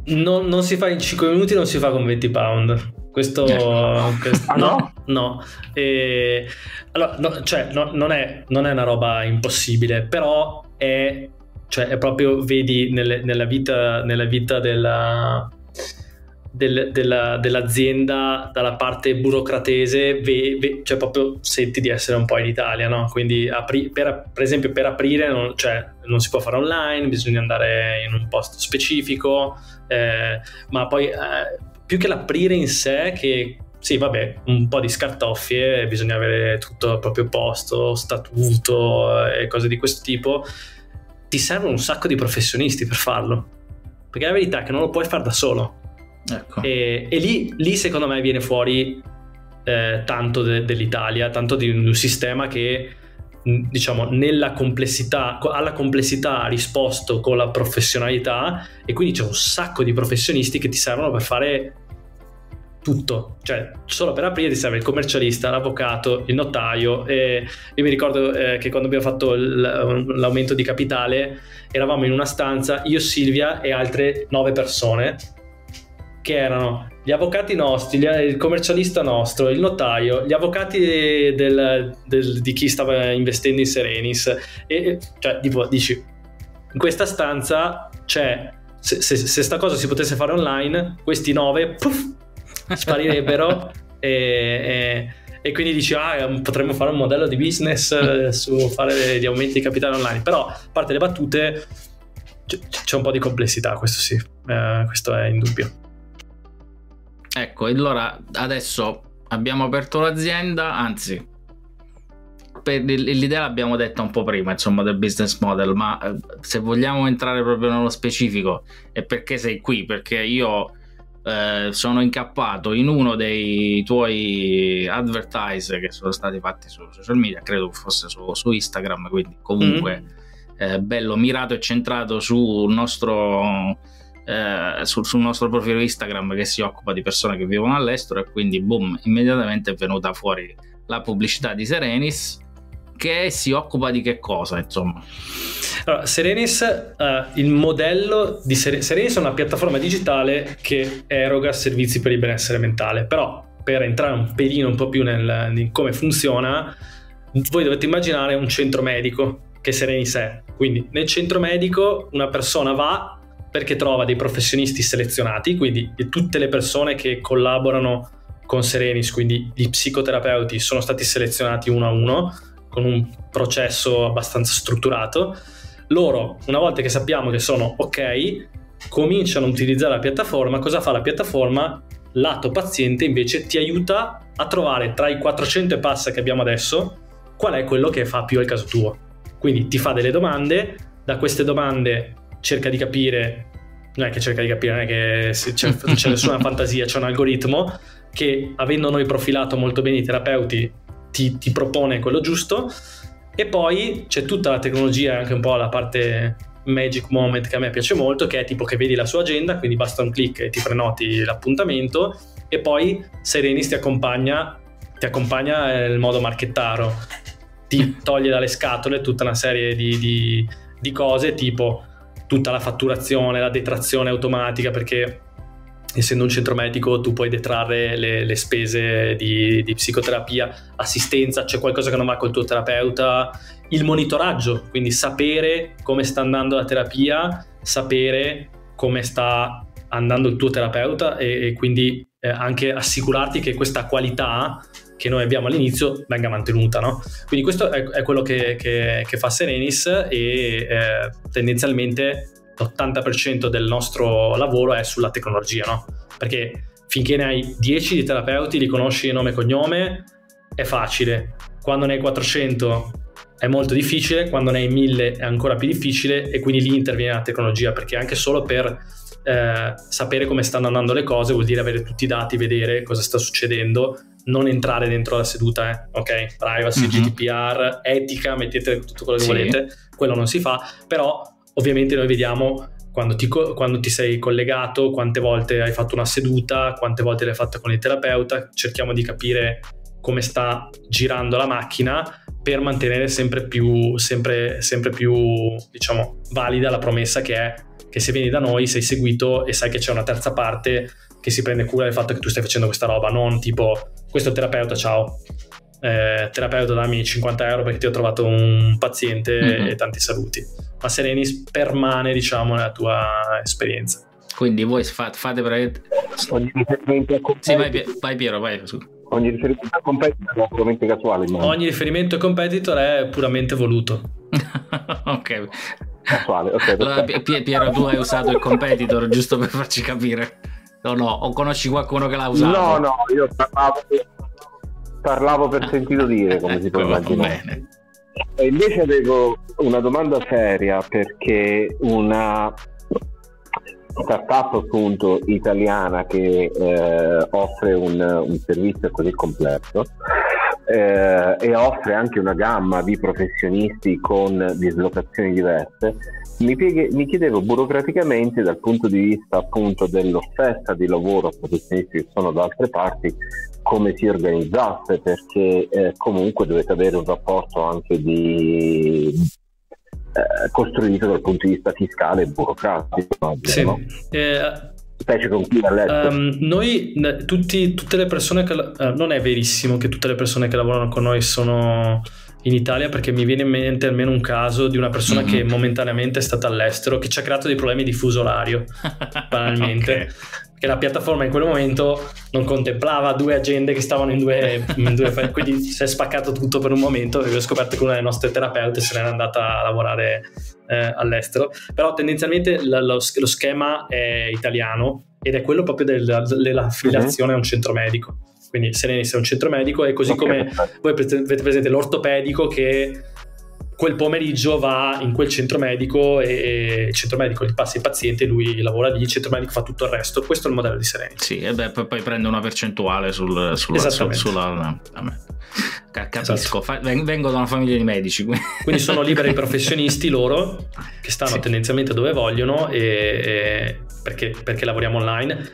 non, non, si fa in 5 minuti, non si fa con 20 pound. Questo, eh. questo ah, no, no. E, allora, no, cioè, no, non, è, non, è, una roba impossibile, però è, cioè, è proprio, vedi, nelle, nella, vita, nella vita della, del, della, dell'azienda dalla parte burocratese, ve, ve, cioè proprio senti di essere un po' in Italia, no? Quindi apri, per, per, esempio per aprire non, cioè, non, si può fare online, bisogna andare in un posto specifico, eh, ma poi eh, più che l'aprire in sé che sì, vabbè, un po' di scartoffie, bisogna avere tutto al proprio posto, statuto e cose di questo tipo. Ti servono un sacco di professionisti per farlo. Perché la verità è che non lo puoi fare da solo. Ecco. E, e lì, lì, secondo me viene fuori eh, tanto de, dell'Italia, tanto di un sistema che diciamo nella complessità alla complessità ha risposto con la professionalità e quindi c'è un sacco di professionisti che ti servono per fare tutto, cioè solo per aprire ti serve il commercialista, l'avvocato, il notaio e io mi ricordo eh, che quando abbiamo fatto l'aumento di capitale eravamo in una stanza io, Silvia e altre nove persone che erano gli avvocati nostri, il commercialista nostro, il notaio, gli avvocati del, del, di chi stava investendo in Serenis. E, cioè, tipo, dici, in questa stanza c'è, se, se, se sta cosa si potesse fare online, questi nove puff, sparirebbero e, e, e, quindi dici, ah, potremmo fare un modello di business eh, su fare gli aumenti di capitale online. Però, a parte le battute, c'è un po' di complessità, questo sì, eh, questo è indubbio. Ecco, allora adesso abbiamo aperto l'azienda, anzi, l'idea l'abbiamo detta un po' prima, insomma, del business model, ma eh, se vogliamo entrare proprio nello specifico, e perché sei qui? Perché io eh, sono incappato in uno dei tuoi advertise che sono stati fatti su social media, credo fosse su, su Instagram, quindi comunque mm. eh, bello mirato e centrato sul nostro eh, sul, sul, nostro profilo Instagram che si occupa di persone che vivono all'estero e quindi boom, immediatamente è venuta fuori la pubblicità di Serenis che si occupa di che cosa, insomma? Allora, Serenis, uh, il modello di Ser- Serenis è una piattaforma digitale che eroga servizi per il benessere mentale, però per entrare un pelino un po' più nel, in come funziona, voi dovete immaginare un centro medico che Serenis è. Quindi nel centro medico una persona va perché trova dei professionisti selezionati, quindi tutte le persone che collaborano con Serenis, quindi gli psicoterapeuti sono stati selezionati uno a uno con un processo abbastanza strutturato. Loro, una volta che sappiamo che sono ok, cominciano a utilizzare la piattaforma. Cosa fa la piattaforma? Lato paziente invece ti aiuta a trovare tra i 400 e passa che abbiamo adesso qual è quello che fa più al caso tuo. Quindi ti fa delle domande, da queste domande cerca di capire, non è che cerca di capire, non è che c'è, c'è nessuna fantasia, c'è un algoritmo che avendo noi profilato molto bene i terapeuti ti, ti propone quello giusto. E poi c'è tutta la tecnologia anche un po' la parte magic moment che a me piace molto che è tipo che vedi la sua agenda quindi basta un clic e ti prenoti l'appuntamento. E poi Serenis ti accompagna ti accompagna nel modo marchettaro. Ti toglie dalle scatole tutta una serie di, di, di cose tipo tutta la fatturazione la detrazione automatica perché essendo un centro medico tu puoi detrarre le, le spese di, di, psicoterapia, assistenza, c'è qualcosa che non va col tuo terapeuta, il monitoraggio, quindi sapere come sta andando la terapia, sapere come sta andando il tuo terapeuta e, e quindi eh, anche assicurarti che questa qualità che noi abbiamo all'inizio venga mantenuta. No? Quindi questo è, è quello che, che, che, fa Serenis e eh, tendenzialmente l'80% del nostro lavoro è sulla tecnologia, no? Perché finché ne hai 10 di terapeuti, li conosci nome e cognome, è facile. Quando ne hai 400 è molto difficile, quando ne hai 1000 è ancora più difficile e quindi lì interviene la tecnologia, perché anche solo per eh, sapere come stanno andando le cose vuol dire avere tutti i dati, vedere cosa sta succedendo, non entrare dentro la seduta, eh? ok? Privacy, mm-hmm. GDPR, etica, mettete tutto quello che sì. volete, quello non si fa, però Ovviamente noi vediamo quando ti, quando ti, sei collegato, quante volte hai fatto una seduta, quante volte l'hai fatta con il terapeuta, cerchiamo di capire come sta girando la macchina per mantenere sempre più, sempre, sempre più diciamo, valida la promessa che è che se vieni da noi sei seguito e sai che c'è una terza parte che si prende cura del fatto che tu stai facendo questa roba, non tipo questo terapeuta, ciao, eh, terapeuta dammi 50 euro perché ti ho trovato un paziente mm-hmm. e tanti saluti. Ma Serenis permane diciamo nella tua esperienza. Quindi voi fate, fate praticamente... Ogni riferimento a Sì, vai, vai Piero, vai. Ogni riferimento a competitor è puramente casuale. Ma... Ogni riferimento a competitor è puramente voluto. ok. Casuale, ok. Allora, Piero, tu hai usato il competitor giusto per farci capire. O no? O conosci qualcuno che l'ha usato? No, no, io parlavo parlavo per sentito dire, come si può ecco, immaginare. E invece avevo una domanda seria perché una startup appunto italiana che eh, offre un, un, servizio così complesso eh, e offre anche una gamma di professionisti con dislocazioni diverse mi, pieghe, mi, chiedevo burocraticamente dal punto di vista appunto dell'offerta di lavoro a professionisti che sono da altre parti come si organizzasse perché eh, comunque dovete avere un rapporto anche di eh, costruito dal punto di vista fiscale e burocratico sì. no? eh, specie con chi ha um, noi tutti, tutte le persone che uh, non è verissimo che tutte le persone che lavorano con noi sono in Italia perché mi viene in mente almeno un caso di una persona mm-hmm. che momentaneamente è stata all'estero che ci ha creato dei problemi di fuso orario banalmente che la piattaforma in quel momento non contemplava due agende che stavano in due, in due quindi si è spaccato tutto per un momento e ho scoperto che una delle nostre terapeute se n'era andata a lavorare eh, all'estero. Però tendenzialmente lo, lo, schema è italiano ed è quello proprio dell'affiliazione mm-hmm. a un centro medico. Quindi Serenis è un centro medico e così okay, come voi avete presente l'ortopedico che quel pomeriggio va in quel centro medico e il centro medico gli passa il paziente, lui lavora lì, il centro medico fa tutto il resto. Questo è il modello di Serenity. Sì, e beh, poi, prende una percentuale sul, sulla, sul, sulla... Capisco, esatto. vengo da una famiglia di medici. Quindi sono liberi professionisti loro che stanno sì. tendenzialmente dove vogliono e, e perché, perché lavoriamo online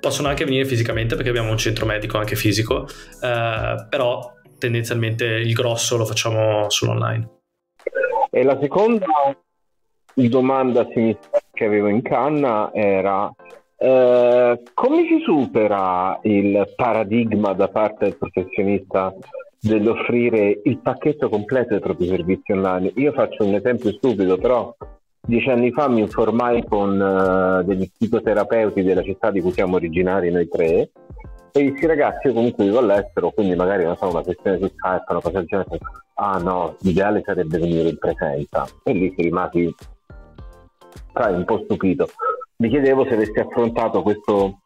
possono anche venire fisicamente perché abbiamo un centro medico anche fisico, eh, però tendenzialmente il grosso lo facciamo sull'online. E la seconda domanda che avevo in canna era eh, come si supera il paradigma da parte del professionista dell'offrire il pacchetto completo dei propri servizi online? Io faccio un esempio stupido, però dieci anni fa mi informai con uh, degli psicoterapeuti della città di cui siamo originari noi tre e dissi ragazzi io comunque vivo all'estero quindi magari non so una questione su Skype una cosa del genere ah no l'ideale sarebbe venire in presenza. E lì si rimasi sai, un po' stupito. Mi chiedevo se aveste affrontato questo,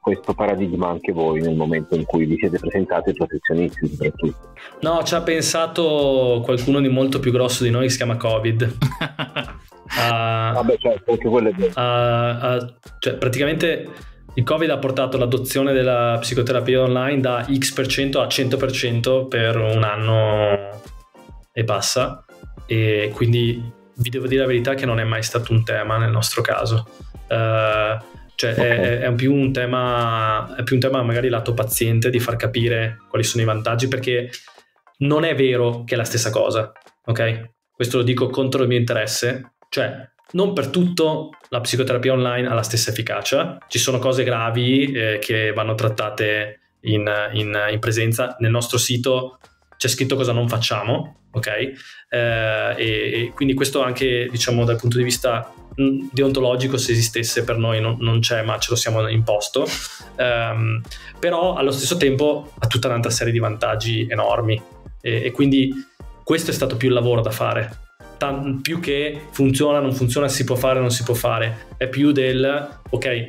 questo paradigma anche voi nel momento in cui vi siete presentati ai professionisti soprattutto. No ci ha pensato qualcuno di molto più grosso di noi che si chiama Covid. Uh, Vabbè, certo, anche quello è vero. Uh, uh, cioè, praticamente il Covid ha portato l'adozione della psicoterapia online da X% a 100% per un anno e passa e quindi vi devo dire la verità che non è mai stato un tema nel nostro caso. Uh, cioè okay. è, è, più un tema, è più un tema magari lato paziente di far capire quali sono i vantaggi perché non è vero che è la stessa cosa, ok? Questo lo dico contro il mio interesse, cioè non per tutto la psicoterapia online ha la stessa efficacia, ci sono cose gravi eh, che vanno trattate in, in, in, presenza, nel nostro sito c'è scritto cosa non facciamo, ok? Eh, e, e, quindi questo anche diciamo dal punto di vista mm, deontologico se esistesse per noi non, non c'è ma ce lo siamo imposto, um, però allo stesso tempo ha tutta un'altra serie di vantaggi enormi. E, e quindi questo è stato più il lavoro da fare Più che funziona, non funziona, si può fare, non si può fare, è più del ok,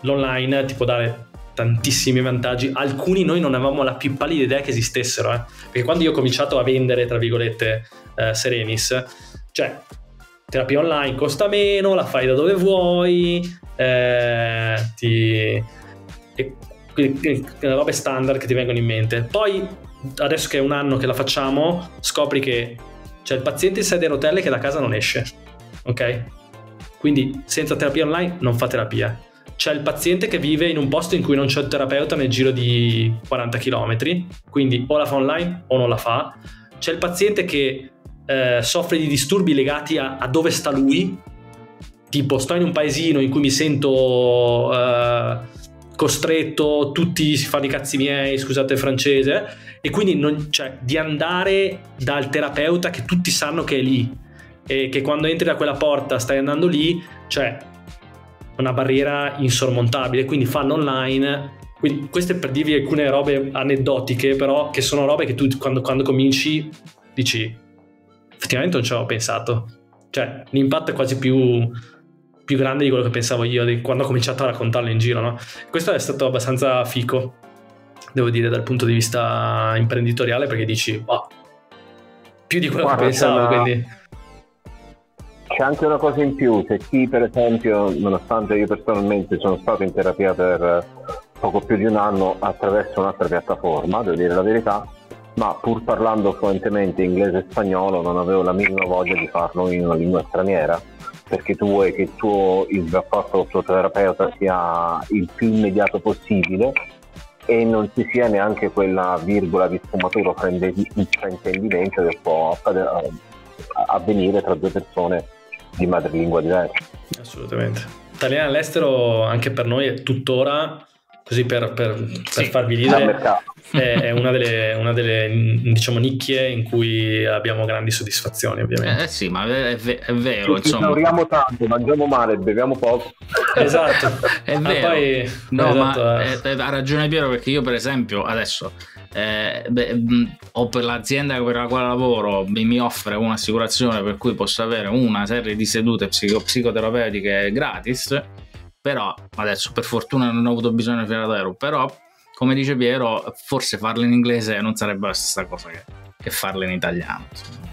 l'online ti può dare tantissimi vantaggi, alcuni noi non avevamo la più pallida idea che esistessero, eh? perché quando io ho cominciato a vendere, tra virgolette, eh, Serenis, cioè terapia online costa meno, la fai da dove vuoi, eh, ti... E, quindi, le robe standard che ti vengono in mente. Poi, adesso che è un anno che la facciamo, scopri che cioè il paziente in sedia a rotelle che da casa non esce, ok? Quindi senza terapia online non fa terapia. C'è il paziente che vive in un posto in cui non c'è il terapeuta nel giro di 40 km, quindi o la fa online o non la fa. C'è il paziente che eh, soffre di disturbi legati a, a, dove sta lui, tipo sto in un paesino in cui mi sento eh, costretto, tutti si fanno i cazzi miei, scusate il francese, e quindi non, cioè, di andare dal terapeuta che tutti sanno che è lì e che quando entri da quella porta stai andando lì, cioè una barriera insormontabile, quindi fanno online. Quindi queste per dirvi alcune robe aneddotiche, però che sono robe che tu quando, quando cominci dici effettivamente non ci avevo pensato. Cioè, l'impatto è quasi più, più grande di quello che pensavo io quando ho cominciato a raccontarlo in giro, no? Questo è stato abbastanza fico devo dire, dal punto di vista imprenditoriale, perché dici, oh, più di quello Guarda, che pensavo, una... quindi... C'è anche una cosa in più, se chi per esempio, nonostante io personalmente sono stato in terapia per poco più di un anno attraverso un'altra piattaforma, devo dire la verità, ma pur parlando fluentemente inglese e spagnolo non avevo la minima voglia di farlo in una lingua straniera perché tu vuoi che il tuo il rapporto con il tuo terapeuta sia il più immediato possibile e non ci sia neanche quella virgola di sfumatura o fraintendimento che può avvenire tra due persone di madrelingua diversa. Assolutamente. Italiani all'estero anche per noi è tuttora così per, per, per sì, farvi ridere, è, è, una delle, una delle diciamo, nicchie in cui abbiamo grandi soddisfazioni ovviamente. Eh sì, ma è, è vero. Ci insomma. tanto, mangiamo male, beviamo poco. Esatto, è ah, vero. Poi, no, esatto, ma eh. Eh, ha ragione Piero perché io per esempio adesso eh, beh, o per l'azienda per la quale lavoro mi, mi, offre un'assicurazione per cui posso avere una serie di sedute psico- psicoterapeutiche gratis però adesso per fortuna non ho avuto bisogno di fare l'aereo, però come dice Piero, forse farlo in inglese non sarebbe la stessa cosa che, che farlo in italiano.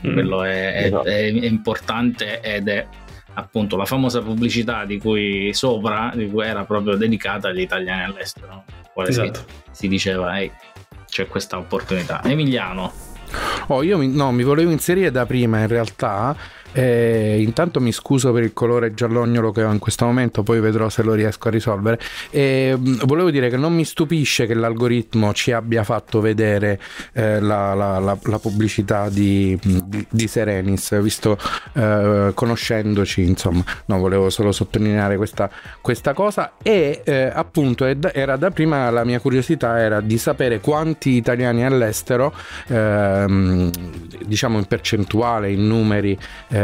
Mm. Quello è, è, esatto. è, importante ed è appunto la famosa pubblicità di cui sopra, di cui era proprio dedicata agli italiani all'estero, quale esatto. si, si, diceva, hey, c'è questa opportunità. Emiliano. Oh, io mi, no, mi volevo inserire da prima in realtà E intanto mi scuso per il colore giallognolo che ho in questo momento, poi vedrò se lo riesco a risolvere. E, volevo dire che non mi stupisce che l'algoritmo ci abbia fatto vedere eh, la, la, la, la, pubblicità di, di, di Serenis, visto eh, conoscendoci, insomma, no, volevo solo sottolineare questa, questa cosa. E eh, appunto era da prima la mia curiosità era di sapere quanti italiani all'estero, ehm, diciamo in percentuale, in numeri, eh,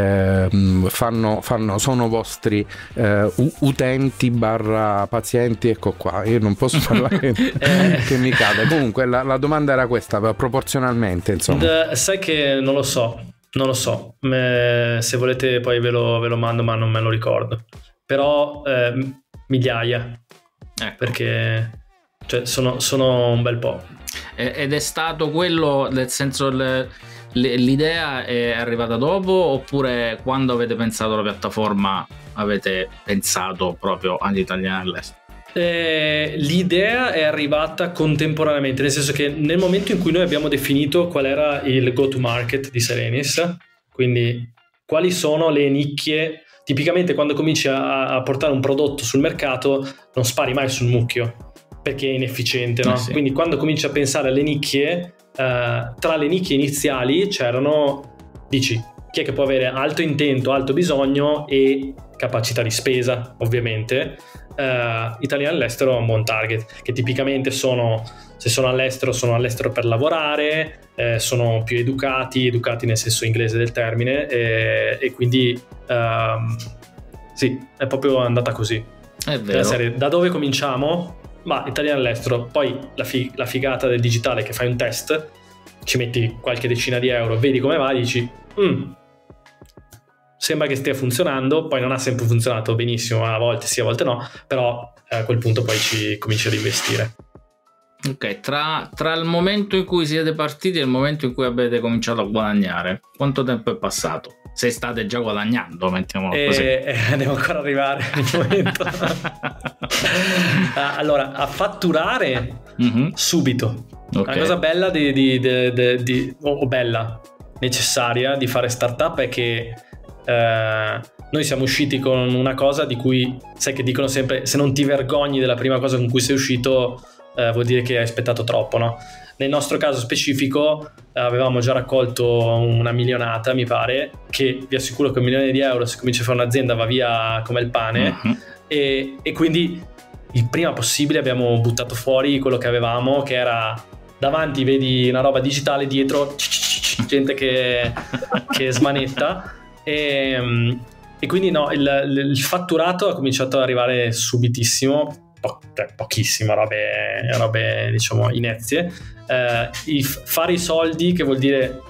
fanno, fanno, sono vostri eh, utenti barra pazienti, ecco qua, io non posso parlare eh. che mi cade. Comunque la, la, domanda era questa, proporzionalmente insomma. The, sai che non lo so, non lo so, me, se volete poi ve lo, ve lo, mando ma non me lo ricordo, però eh, migliaia, ecco. perché cioè, sono, sono un bel po'. Ed è stato quello, nel senso... Le l'idea è arrivata dopo oppure quando avete pensato alla piattaforma avete pensato proprio agli italiani all'estero? Eh, l'idea è arrivata contemporaneamente, nel senso che nel momento in cui noi abbiamo definito qual era il go to market di Serenis, quindi quali sono le nicchie, tipicamente quando cominci a, a portare un prodotto sul mercato non spari mai sul mucchio perché è inefficiente, no? eh sì. quindi quando cominci a pensare alle nicchie eh, tra le nicchie iniziali c'erano, dici, chi è che può avere alto intento, alto bisogno e capacità di spesa, ovviamente. Uh, italiani all'estero è un buon target, che tipicamente sono, se sono all'estero, sono all'estero per lavorare, eh, sono più educati, educati nel senso inglese del termine, e, e quindi uh, sì, è proprio andata così. È vero. Serie, da dove cominciamo? Ma italiano all'estero, poi la, fi- la, figata del digitale che fai un test, ci metti qualche decina di euro, vedi come va, dici, mm, sembra che stia funzionando, poi non ha sempre funzionato benissimo, a volte sì, a volte no, però eh, a quel punto poi ci cominci ad investire. Ok, tra, tra, il momento in cui siete partiti e il momento in cui avete cominciato a guadagnare, quanto tempo è passato? Se state già guadagnando, mettiamolo eh, così. Eh, devo ancora arrivare al momento. Ah, allora, a fatturare mm-hmm. subito. Okay. La cosa bella di, di, di, di o bella, necessaria di fare startup è che eh, noi siamo usciti con una cosa di cui, sai che dicono sempre, se non ti vergogni della prima cosa con cui sei uscito, eh, vuol dire che hai aspettato troppo, no? Nel nostro caso specifico eh, avevamo già raccolto una milionata, mi pare, che vi assicuro che un milione di euro se comincia a fare un'azienda va via come il pane. Uh-huh. e, e quindi il prima possibile abbiamo buttato fuori quello che avevamo, che era davanti vedi una roba digitale, dietro gente che, che smanetta. E, e quindi no, il, il, fatturato ha cominciato ad arrivare subitissimo, po- cioè, pochissimo, robe, robe diciamo inezie eh, i, fare i soldi, che vuol dire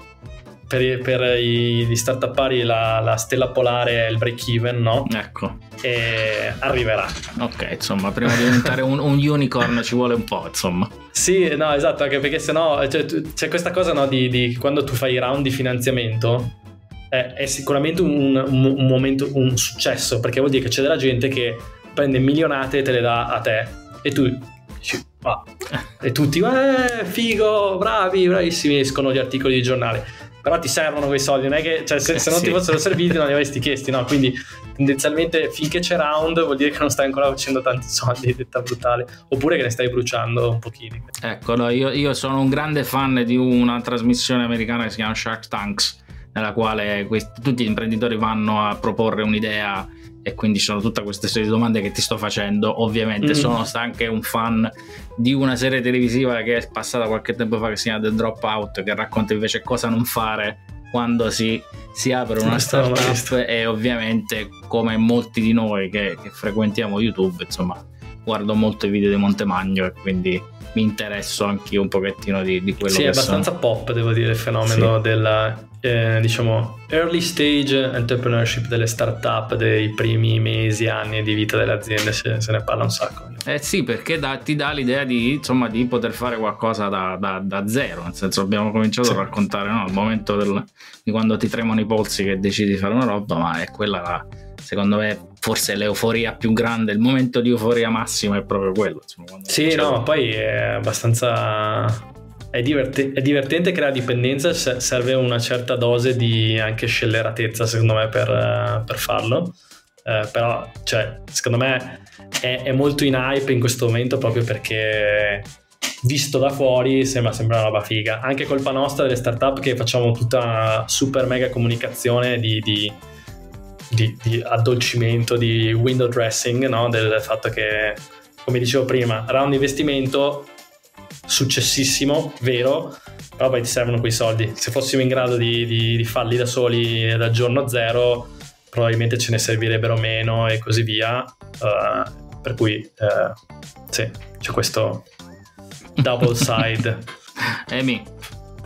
per, per i, gli startupari la, la stella polare è il break even, no? Ecco. E arriverà. Ok, insomma, prima di diventare un, un, unicorn ci vuole un po', insomma. Sì, no, esatto, anche perché sennò cioè, c'è questa cosa no, di, di quando tu fai i round di finanziamento. Eh, è sicuramente un, un, un momento, un successo, perché vuol dire che c'è della gente che prende milionate e te le dà a te. E tu Ah. E tutti, eh, figo, bravi, bravissimi, escono gli articoli di giornale. Però ti servono quei soldi, non è che, cioè, se, se non sì. ti fossero serviti non li avresti chiesti, no? Quindi tendenzialmente finché c'è round vuol dire che non stai ancora facendo tanti soldi, detta brutale, oppure che ne stai bruciando un pochino. Ecco, no, io, io sono un grande fan di una trasmissione americana che si chiama Shark Tanks, nella quale questi, tutti gli imprenditori vanno a proporre un'idea e quindi ci sono tutta questa serie di domande che ti sto facendo. Ovviamente mm. sono anche un fan di una serie televisiva che è passata qualche tempo fa che si chiama The Dropout, che racconta invece cosa non fare quando si, si apre una startup e ovviamente come molti di noi che, che frequentiamo YouTube, insomma, guardo molto i video di Montemagno e quindi mi interesso anche io un pochettino di, di quello sì, che è abbastanza sono. pop, devo dire, il fenomeno sì. della eh, diciamo early stage entrepreneurship delle startup dei primi mesi, anni di vita delle aziende, se, se ne parla un sacco. Eh sì, perché da, ti dà l'idea di, insomma, di poter fare qualcosa da, da, da, zero, nel senso abbiamo cominciato sì. a raccontare no, il momento del, di quando ti tremano i polsi che decidi di fare una roba, ma è quella la, secondo me forse l'euforia più grande, il momento di euforia massima è proprio quello. Insomma, sì, no, poi è abbastanza è, divert- è divertente creare dipendenza, serve una certa dose di anche scelleratezza secondo me per, per farlo. Uh, però, cioè, secondo me è, è, molto in hype in questo momento proprio perché visto da fuori sembra, sembra una roba figa. Anche colpa nostra delle startup che facciamo tutta super mega comunicazione di, di, di, di addolcimento, di window dressing, no? del fatto che, come dicevo prima, round investimento successissimo, vero, però poi ti servono quei soldi. Se fossimo in grado di, di, di farli da soli dal giorno zero, probabilmente ce ne servirebbero meno e così via. Uh, per cui, uh, sì, c'è questo double side. Amy.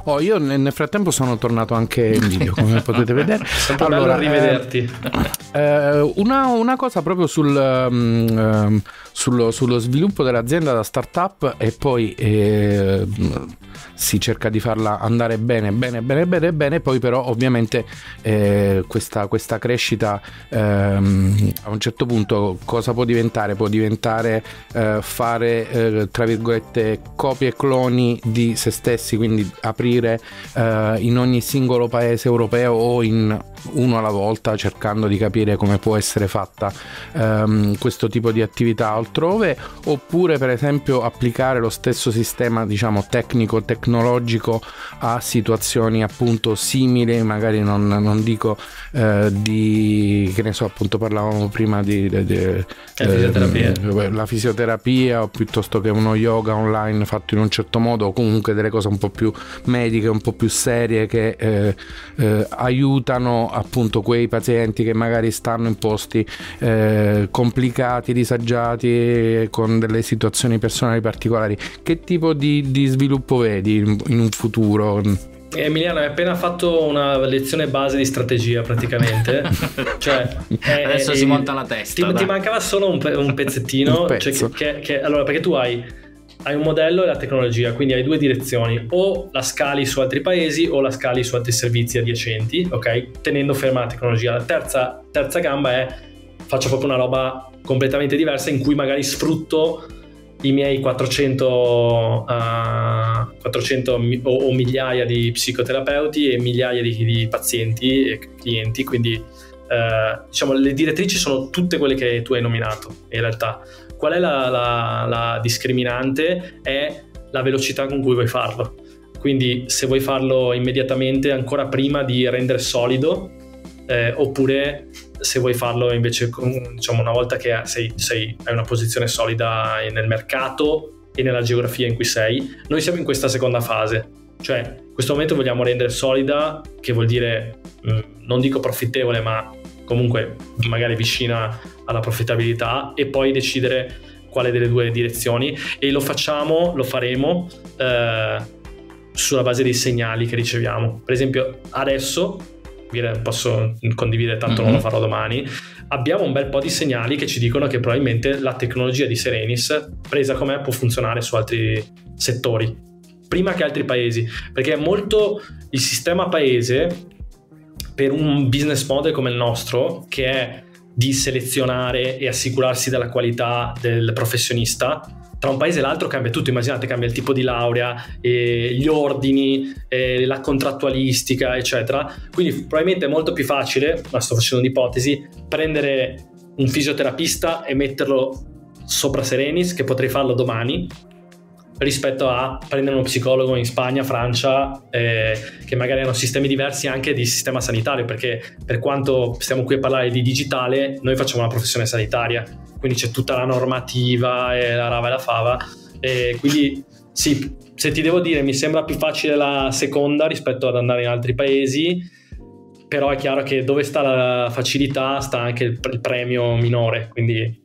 Oh, io nel frattempo sono tornato anche in video, come potete vedere. Sempre allora, bello rivederti. Eh, eh, una, una, cosa proprio sul, um, sullo, sullo, sviluppo dell'azienda da startup e poi eh, si cerca di farla andare bene, bene, bene, bene, bene, poi però ovviamente eh, questa, questa, crescita ehm, a un certo punto cosa può diventare? Può diventare eh, fare eh, tra virgolette copie e cloni di se stessi, quindi aprire eh, in ogni singolo paese europeo o in uno alla volta cercando di capire come può essere fatta ehm, questo tipo di attività altrove oppure per esempio applicare lo stesso sistema diciamo tecnico tecnologico a situazioni appunto simili magari non, non dico eh, di che ne so appunto parlavamo prima di, di, di eh, fisioterapia. Eh, la fisioterapia o piuttosto che uno yoga online fatto in un certo modo o comunque delle cose un po' più mediche un po' più serie che eh, eh aiutano appunto quei pazienti che magari stanno in posti eh, complicati, disagiati, con delle situazioni personali particolari. Che tipo di, di sviluppo vedi in, in un futuro? Emiliano hai appena fatto una lezione base di strategia praticamente. cioè, è, Adesso è, si monta la testa. Ti, ti mancava solo un, pe- un pezzettino. un cioè che, che, allora, perché tu hai hai un modello e la tecnologia, quindi hai due direzioni, o la scali su altri paesi o la scali su altri servizi adiacenti, ok? Tenendo ferma la tecnologia. La terza, terza gamba è faccio proprio una roba completamente diversa in cui magari sfrutto i miei 400, uh, 400 o, o, migliaia di psicoterapeuti e migliaia di, di pazienti e clienti, quindi uh, diciamo le direttrici sono tutte quelle che tu hai nominato in realtà Qual è la, la, la discriminante? È la velocità con cui vuoi farlo. Quindi se vuoi farlo immediatamente, ancora prima di rendere solido, eh, oppure se vuoi farlo invece diciamo, una volta che sei, sei, hai una posizione solida nel mercato e nella geografia in cui sei. Noi siamo in questa seconda fase, cioè in questo momento vogliamo rendere solida, che vuol dire mm, non dico profittevole, ma comunque magari vicina alla profittabilità e poi decidere quale delle due direzioni e lo facciamo, lo faremo eh, sulla base dei segnali che riceviamo. Per esempio adesso, posso condividere tanto mm-hmm. non lo farò domani, abbiamo un bel po' di segnali che ci dicono che probabilmente la tecnologia di Serenis, presa com'è, può funzionare su altri settori prima che altri paesi, perché è molto il sistema paese per un business model come il nostro, che è di selezionare e assicurarsi della qualità del professionista, tra un paese e l'altro cambia tutto, immaginate cambia il tipo di laurea, eh, gli ordini, eh, la contrattualistica, eccetera. Quindi probabilmente è molto più facile, ma sto facendo un'ipotesi, prendere un fisioterapista e metterlo sopra Serenis, che potrei farlo domani, rispetto a prendere uno psicologo in Spagna, Francia, eh, che magari hanno sistemi diversi anche di sistema sanitario, perché per quanto stiamo qui a parlare di digitale, noi facciamo una professione sanitaria, quindi c'è tutta la normativa e la rava e la fava, e quindi sì, se ti devo dire, mi sembra più facile la seconda rispetto ad andare in altri paesi, però è chiaro che dove sta la facilità sta anche il, premio minore, quindi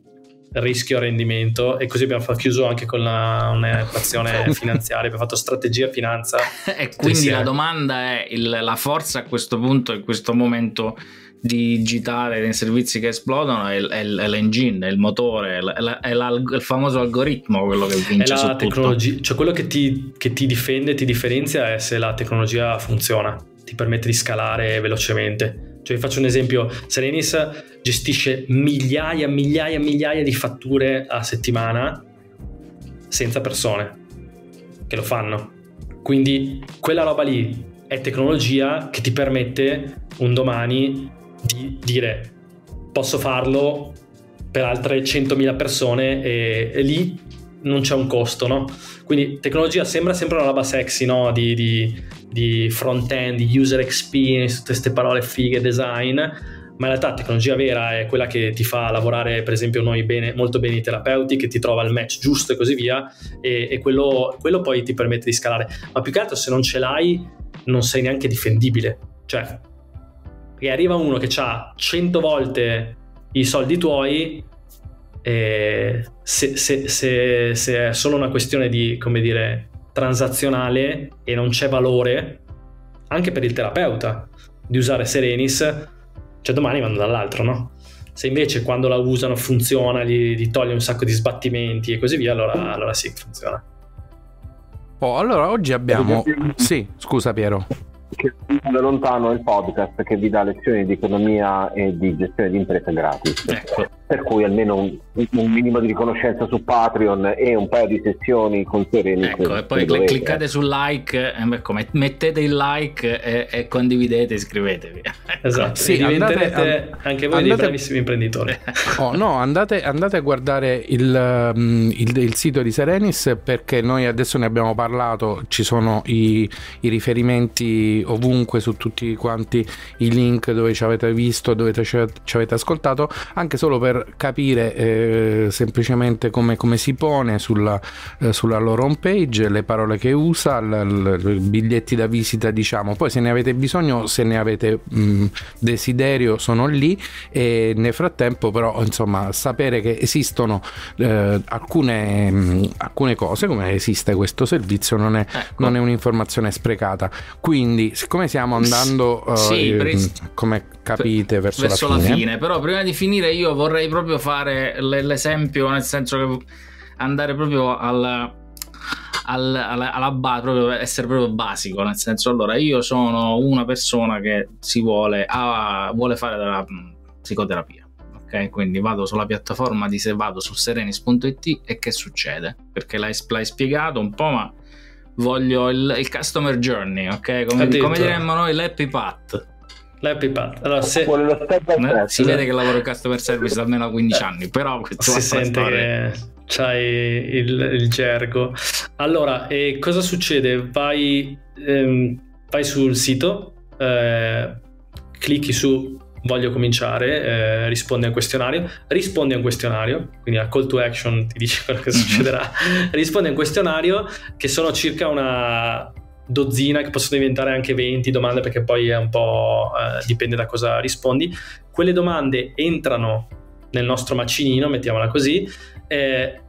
rischio rendimento e così abbiamo chiuso anche con la, un'equazione finanziaria abbiamo fatto strategia finanza. E quindi la domanda è il, la forza a questo punto in questo momento digitale dei servizi che esplodono è, è, è l'engine, è il motore, è, è il famoso algoritmo quello che vince è la tecnologia, cioè quello che ti, che ti difende, ti differenzia è se la tecnologia funziona, ti permette di scalare velocemente cioè, vi faccio un esempio: Serenis gestisce migliaia, migliaia, migliaia di fatture a settimana senza persone che lo fanno. Quindi quella roba lì è tecnologia che ti permette un domani di dire posso farlo per altre 100.000 persone e, e lì non c'è un costo, no? Quindi tecnologia sembra sempre una roba sexy, no? Di, di, di front-end, di user experience, tutte queste parole fighe, design, ma in realtà tecnologia vera è quella che ti fa lavorare, per esempio, noi bene, molto bene i terapeuti, che ti trova il match giusto e così via, e, e quello, quello, poi ti permette di scalare. Ma più che altro, se non ce l'hai, non sei neanche difendibile. Cioè, perché arriva uno che ha 100 volte i soldi tuoi, e se, se, se, se è solo una questione di, come dire, transazionale e non c'è valore, anche per il terapeuta, di usare Serenis, cioè domani vanno dall'altro, no? Se invece quando la usano funziona, gli, gli toglie un sacco di sbattimenti e così via, allora, allora sì, funziona. Oh, allora oggi abbiamo... Sì, scusa Piero che da lontano è il podcast che vi dà lezioni di economia e di gestione di impresa gratis. Ecco. Per cui almeno un, un, minimo di riconoscenza su Patreon e un paio di sessioni con Sereni. Ecco, e poi cl- cliccate sul like, ecco, mettete il like e, e condividete, iscrivetevi. Esatto, sì, diventerete andate, anche voi andate, dei bravissimi imprenditori. Oh, no, andate, andate, a guardare il, um, il, il, sito di Serenis perché noi adesso ne abbiamo parlato, ci sono i, i riferimenti ovunque su tutti quanti i link dove ci avete visto, dove ci avete ascoltato, anche solo per capire eh, semplicemente come, come, si pone sulla, eh, sulla, loro home page, le parole che usa, i biglietti da visita, diciamo. Poi se ne avete bisogno, se ne avete mh, desiderio, sono lì e nel frattempo però insomma sapere che esistono eh, alcune, mh, alcune cose come esiste questo servizio non è, ecco. non è un'informazione sprecata. Quindi siccome stiamo andando, uh, sì, eh, come capite, verso, verso la, fine. la, fine. Però prima di finire io vorrei proprio fare l'esempio, nel senso che andare proprio al, al, alla, alla base, proprio essere proprio basico, nel senso allora io sono una persona che si vuole, ah, vuole fare della psicoterapia. Ok, quindi vado sulla piattaforma di se vado su serenis.it e che succede? Perché l'hai, l'hai spiegato un po', ma voglio il, il customer journey, ok? Come, come diremmo noi, l'happy path. L'happy path. Allora, se... eh, si vede che lavoro in customer service da almeno 15 anni, però si sente che c'hai il, il gergo. Allora, e cosa succede? Vai, ehm, vai sul sito, eh, clicchi su voglio cominciare, eh, rispondi a un questionario, rispondi a un questionario, quindi la call to action ti dice quello che mhm. succederà, rispondi a un questionario che sono circa una dozzina, che possono diventare anche 20 domande perché poi è un po' eh, dipende da cosa rispondi. Quelle domande entrano nel nostro macinino, mettiamola così, eh,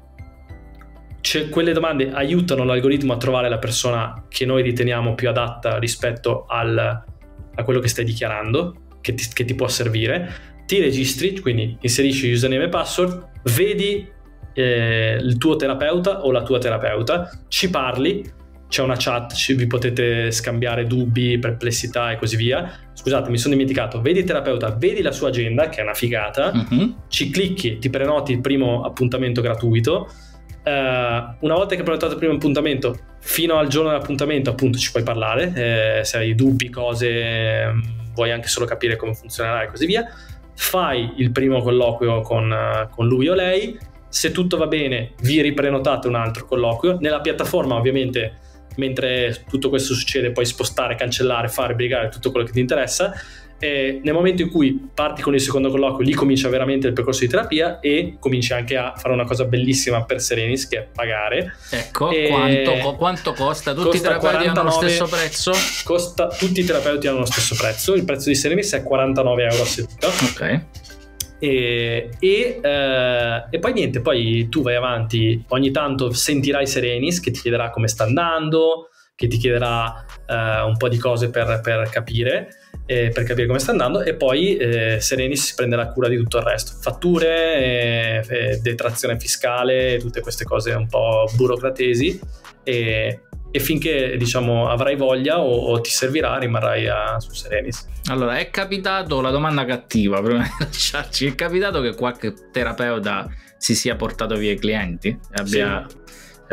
quelle domande aiutano l'algoritmo a trovare la persona che noi riteniamo più adatta rispetto al, a quello che stai dichiarando che ti, che ti può servire, ti registri, quindi inserisci username e password, vedi eh, il tuo terapeuta o la tua terapeuta, ci parli, c'è una chat, ci, vi potete scambiare dubbi, perplessità e così via. Scusate, mi sono dimenticato, vedi il terapeuta, vedi la sua agenda, che è una figata, uh-huh. ci clicchi, ti prenoti il primo appuntamento gratuito. Uh, una volta che hai prenotato il primo appuntamento, fino al giorno dell'appuntamento, appunto, ci puoi parlare, eh, se hai dubbi, cose vuoi anche solo capire come funzionerà e così via, fai il primo colloquio con, con lui o lei, se tutto va bene vi riprenotate un altro colloquio, nella piattaforma ovviamente mentre tutto questo succede puoi spostare, cancellare, fare, brigare tutto quello che ti interessa e nel momento in cui parti con il secondo colloquio, lì comincia veramente il percorso di terapia e cominci anche a fare una cosa bellissima per Serenis che è pagare. Ecco, e quanto, quanto, costa? Tutti costa i terapeuti 49, hanno lo stesso prezzo? Costa, tutti i terapeuti hanno lo stesso prezzo, il prezzo di Serenis è 49 euro a seduta. Ok. E, e, eh, e, poi niente, poi tu vai avanti, ogni tanto sentirai Serenis che ti chiederà come sta andando, che ti chiederà eh, un po' di cose per, per capire eh, per capire come sta andando e poi eh, Serenis si prenderà cura di tutto il resto, fatture, eh, detrazione fiscale, tutte queste cose un po' burocratesi e, e finché diciamo avrai voglia o, o ti servirà rimarrai a, su Serenis. Allora è capitato, la domanda cattiva prima di lasciarci, è capitato che qualche terapeuta si sia portato via i clienti? Abbia... Sì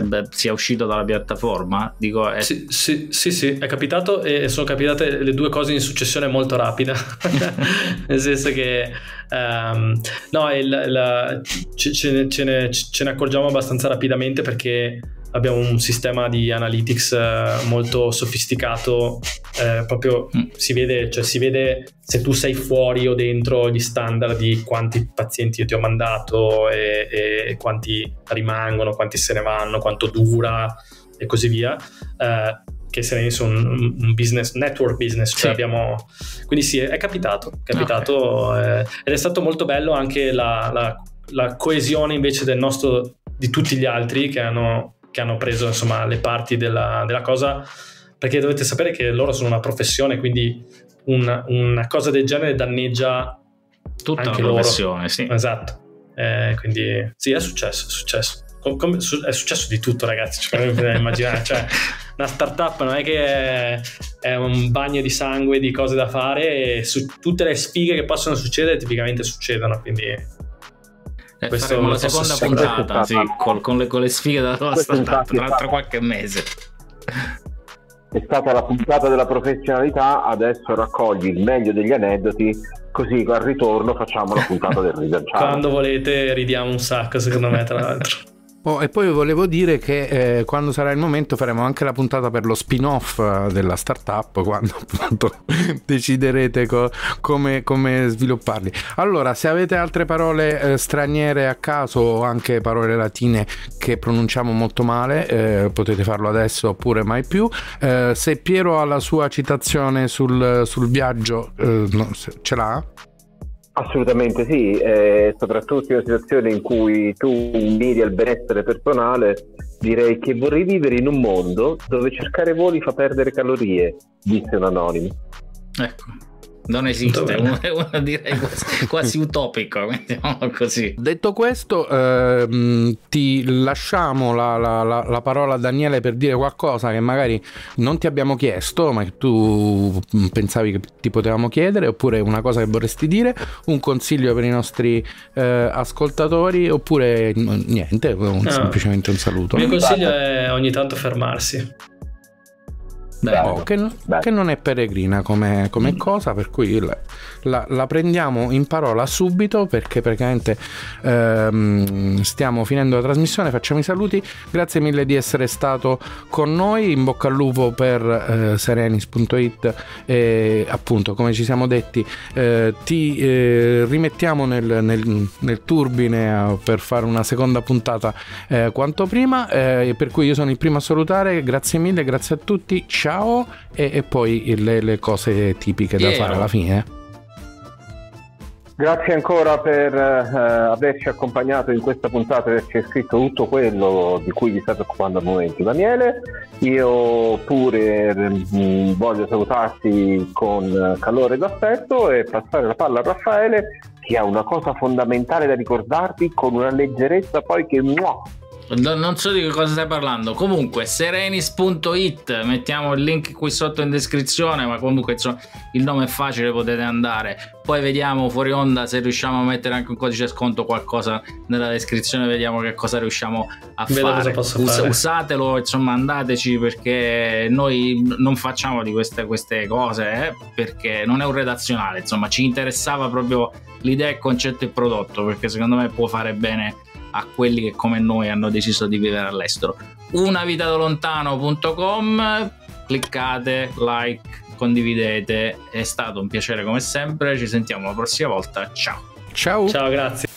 beh, sia uscito dalla piattaforma. Dico, è... sì, sì, sì, sì, è capitato e sono capitate le due cose in successione molto rapida. Nel senso che um, no, il, la, ce, ce, ne, ce, ne, ce ne accorgiamo abbastanza rapidamente perché abbiamo un sistema di analytics eh, molto sofisticato, eh, proprio mm. si, vede, cioè si vede se tu sei fuori o dentro gli standard di quanti pazienti io ti ho mandato e, e quanti rimangono, quanti se ne vanno, quanto dura e così via. Eh, che Serenis è un, un business, network business, cioè sì. abbiamo... quindi sì, è capitato, è capitato okay. eh, ed è stato molto bello anche la, la, la coesione invece del nostro, di tutti gli altri che hanno che hanno preso insomma le parti della, della cosa perché dovete sapere che loro sono una professione quindi un, una cosa del genere danneggia tutta anche la professione loro. sì. Esatto. Eh, quindi sì è successo è successo. Come, è successo di tutto ragazzi cioè, immaginare cioè, una startup non è che è, è, un bagno di sangue di cose da fare e su tutte le sfighe che possono succedere tipicamente succedono quindi eh, Questo faremo la seconda puntata sì, con, con, le, con, le, sfighe della tua startup tra l'altro qualche mese. È stata la puntata della professionalità, adesso raccogli il meglio degli aneddoti, così al ritorno facciamo la puntata del rilanciare. Quando volete ridiamo un sacco, secondo me, tra l'altro. Oh, e poi volevo dire che eh, quando sarà il momento faremo anche la puntata per lo spin-off eh, della startup, quando appunto deciderete co- come, come, svilupparli. Allora, se avete altre parole eh, straniere a caso o anche parole latine che pronunciamo molto male, eh, potete farlo adesso oppure mai più. Eh, se Piero ha la sua citazione sul, sul viaggio, eh, no, ce l'ha? Assolutamente sì, eh, soprattutto in una situazione in cui tu miri al benessere personale, direi che vorrei vivere in un mondo dove cercare voli fa perdere calorie, disse un anonimo. Ecco, non esiste, uno, uno direi quasi, quasi utopico, mettiamolo così. Detto questo, ehm, ti lasciamo la, la, la, la, parola a Daniele per dire qualcosa che magari non ti abbiamo chiesto, ma che tu pensavi che ti potevamo chiedere, oppure una cosa che vorresti dire, un consiglio per i nostri eh, ascoltatori, oppure niente, un, no. semplicemente un saluto. Il mio consiglio è ogni tanto fermarsi Oh, che, che, non è peregrina come, come mm. cosa, per cui la, la, la, prendiamo in parola subito perché praticamente ehm, stiamo finendo la trasmissione, facciamo i saluti, grazie mille di essere stato con noi, in bocca al lupo per eh, serenis.it e appunto come ci siamo detti eh, ti eh, rimettiamo nel, nel, nel turbine eh, per fare una seconda puntata eh, quanto prima, eh, per cui io sono il primo a salutare, grazie mille, grazie a tutti, ciao e, e poi le, le, cose tipiche da fare alla fine. Grazie ancora per eh, averci accompagnato in questa puntata e averci scritto tutto quello di cui vi state occupando al momento, Daniele. Io pure mh, mm, voglio salutarti con calore d'aspetto e passare la palla a Raffaele che ha una cosa fondamentale da ricordarti con una leggerezza poi che muah, non so di che cosa stai parlando. Comunque, serenis.it, mettiamo il link qui sotto in descrizione, ma comunque insomma, il nome è facile, potete andare. Poi vediamo fuori onda se riusciamo a mettere anche un codice sconto qualcosa nella descrizione, vediamo che cosa riusciamo a Vedo fare. Us-. Usatelo, insomma, andateci perché noi non facciamo di queste, queste cose eh, perché non è un redazionale, insomma, ci interessava proprio l'idea, il concetto e il prodotto perché secondo me può fare bene a quelli che come noi hanno deciso di vivere all'estero. Unavitadolontano.com, cliccate, like, condividete, è stato un piacere come sempre, ci sentiamo la prossima volta, ciao. Ciao. Ciao, grazie.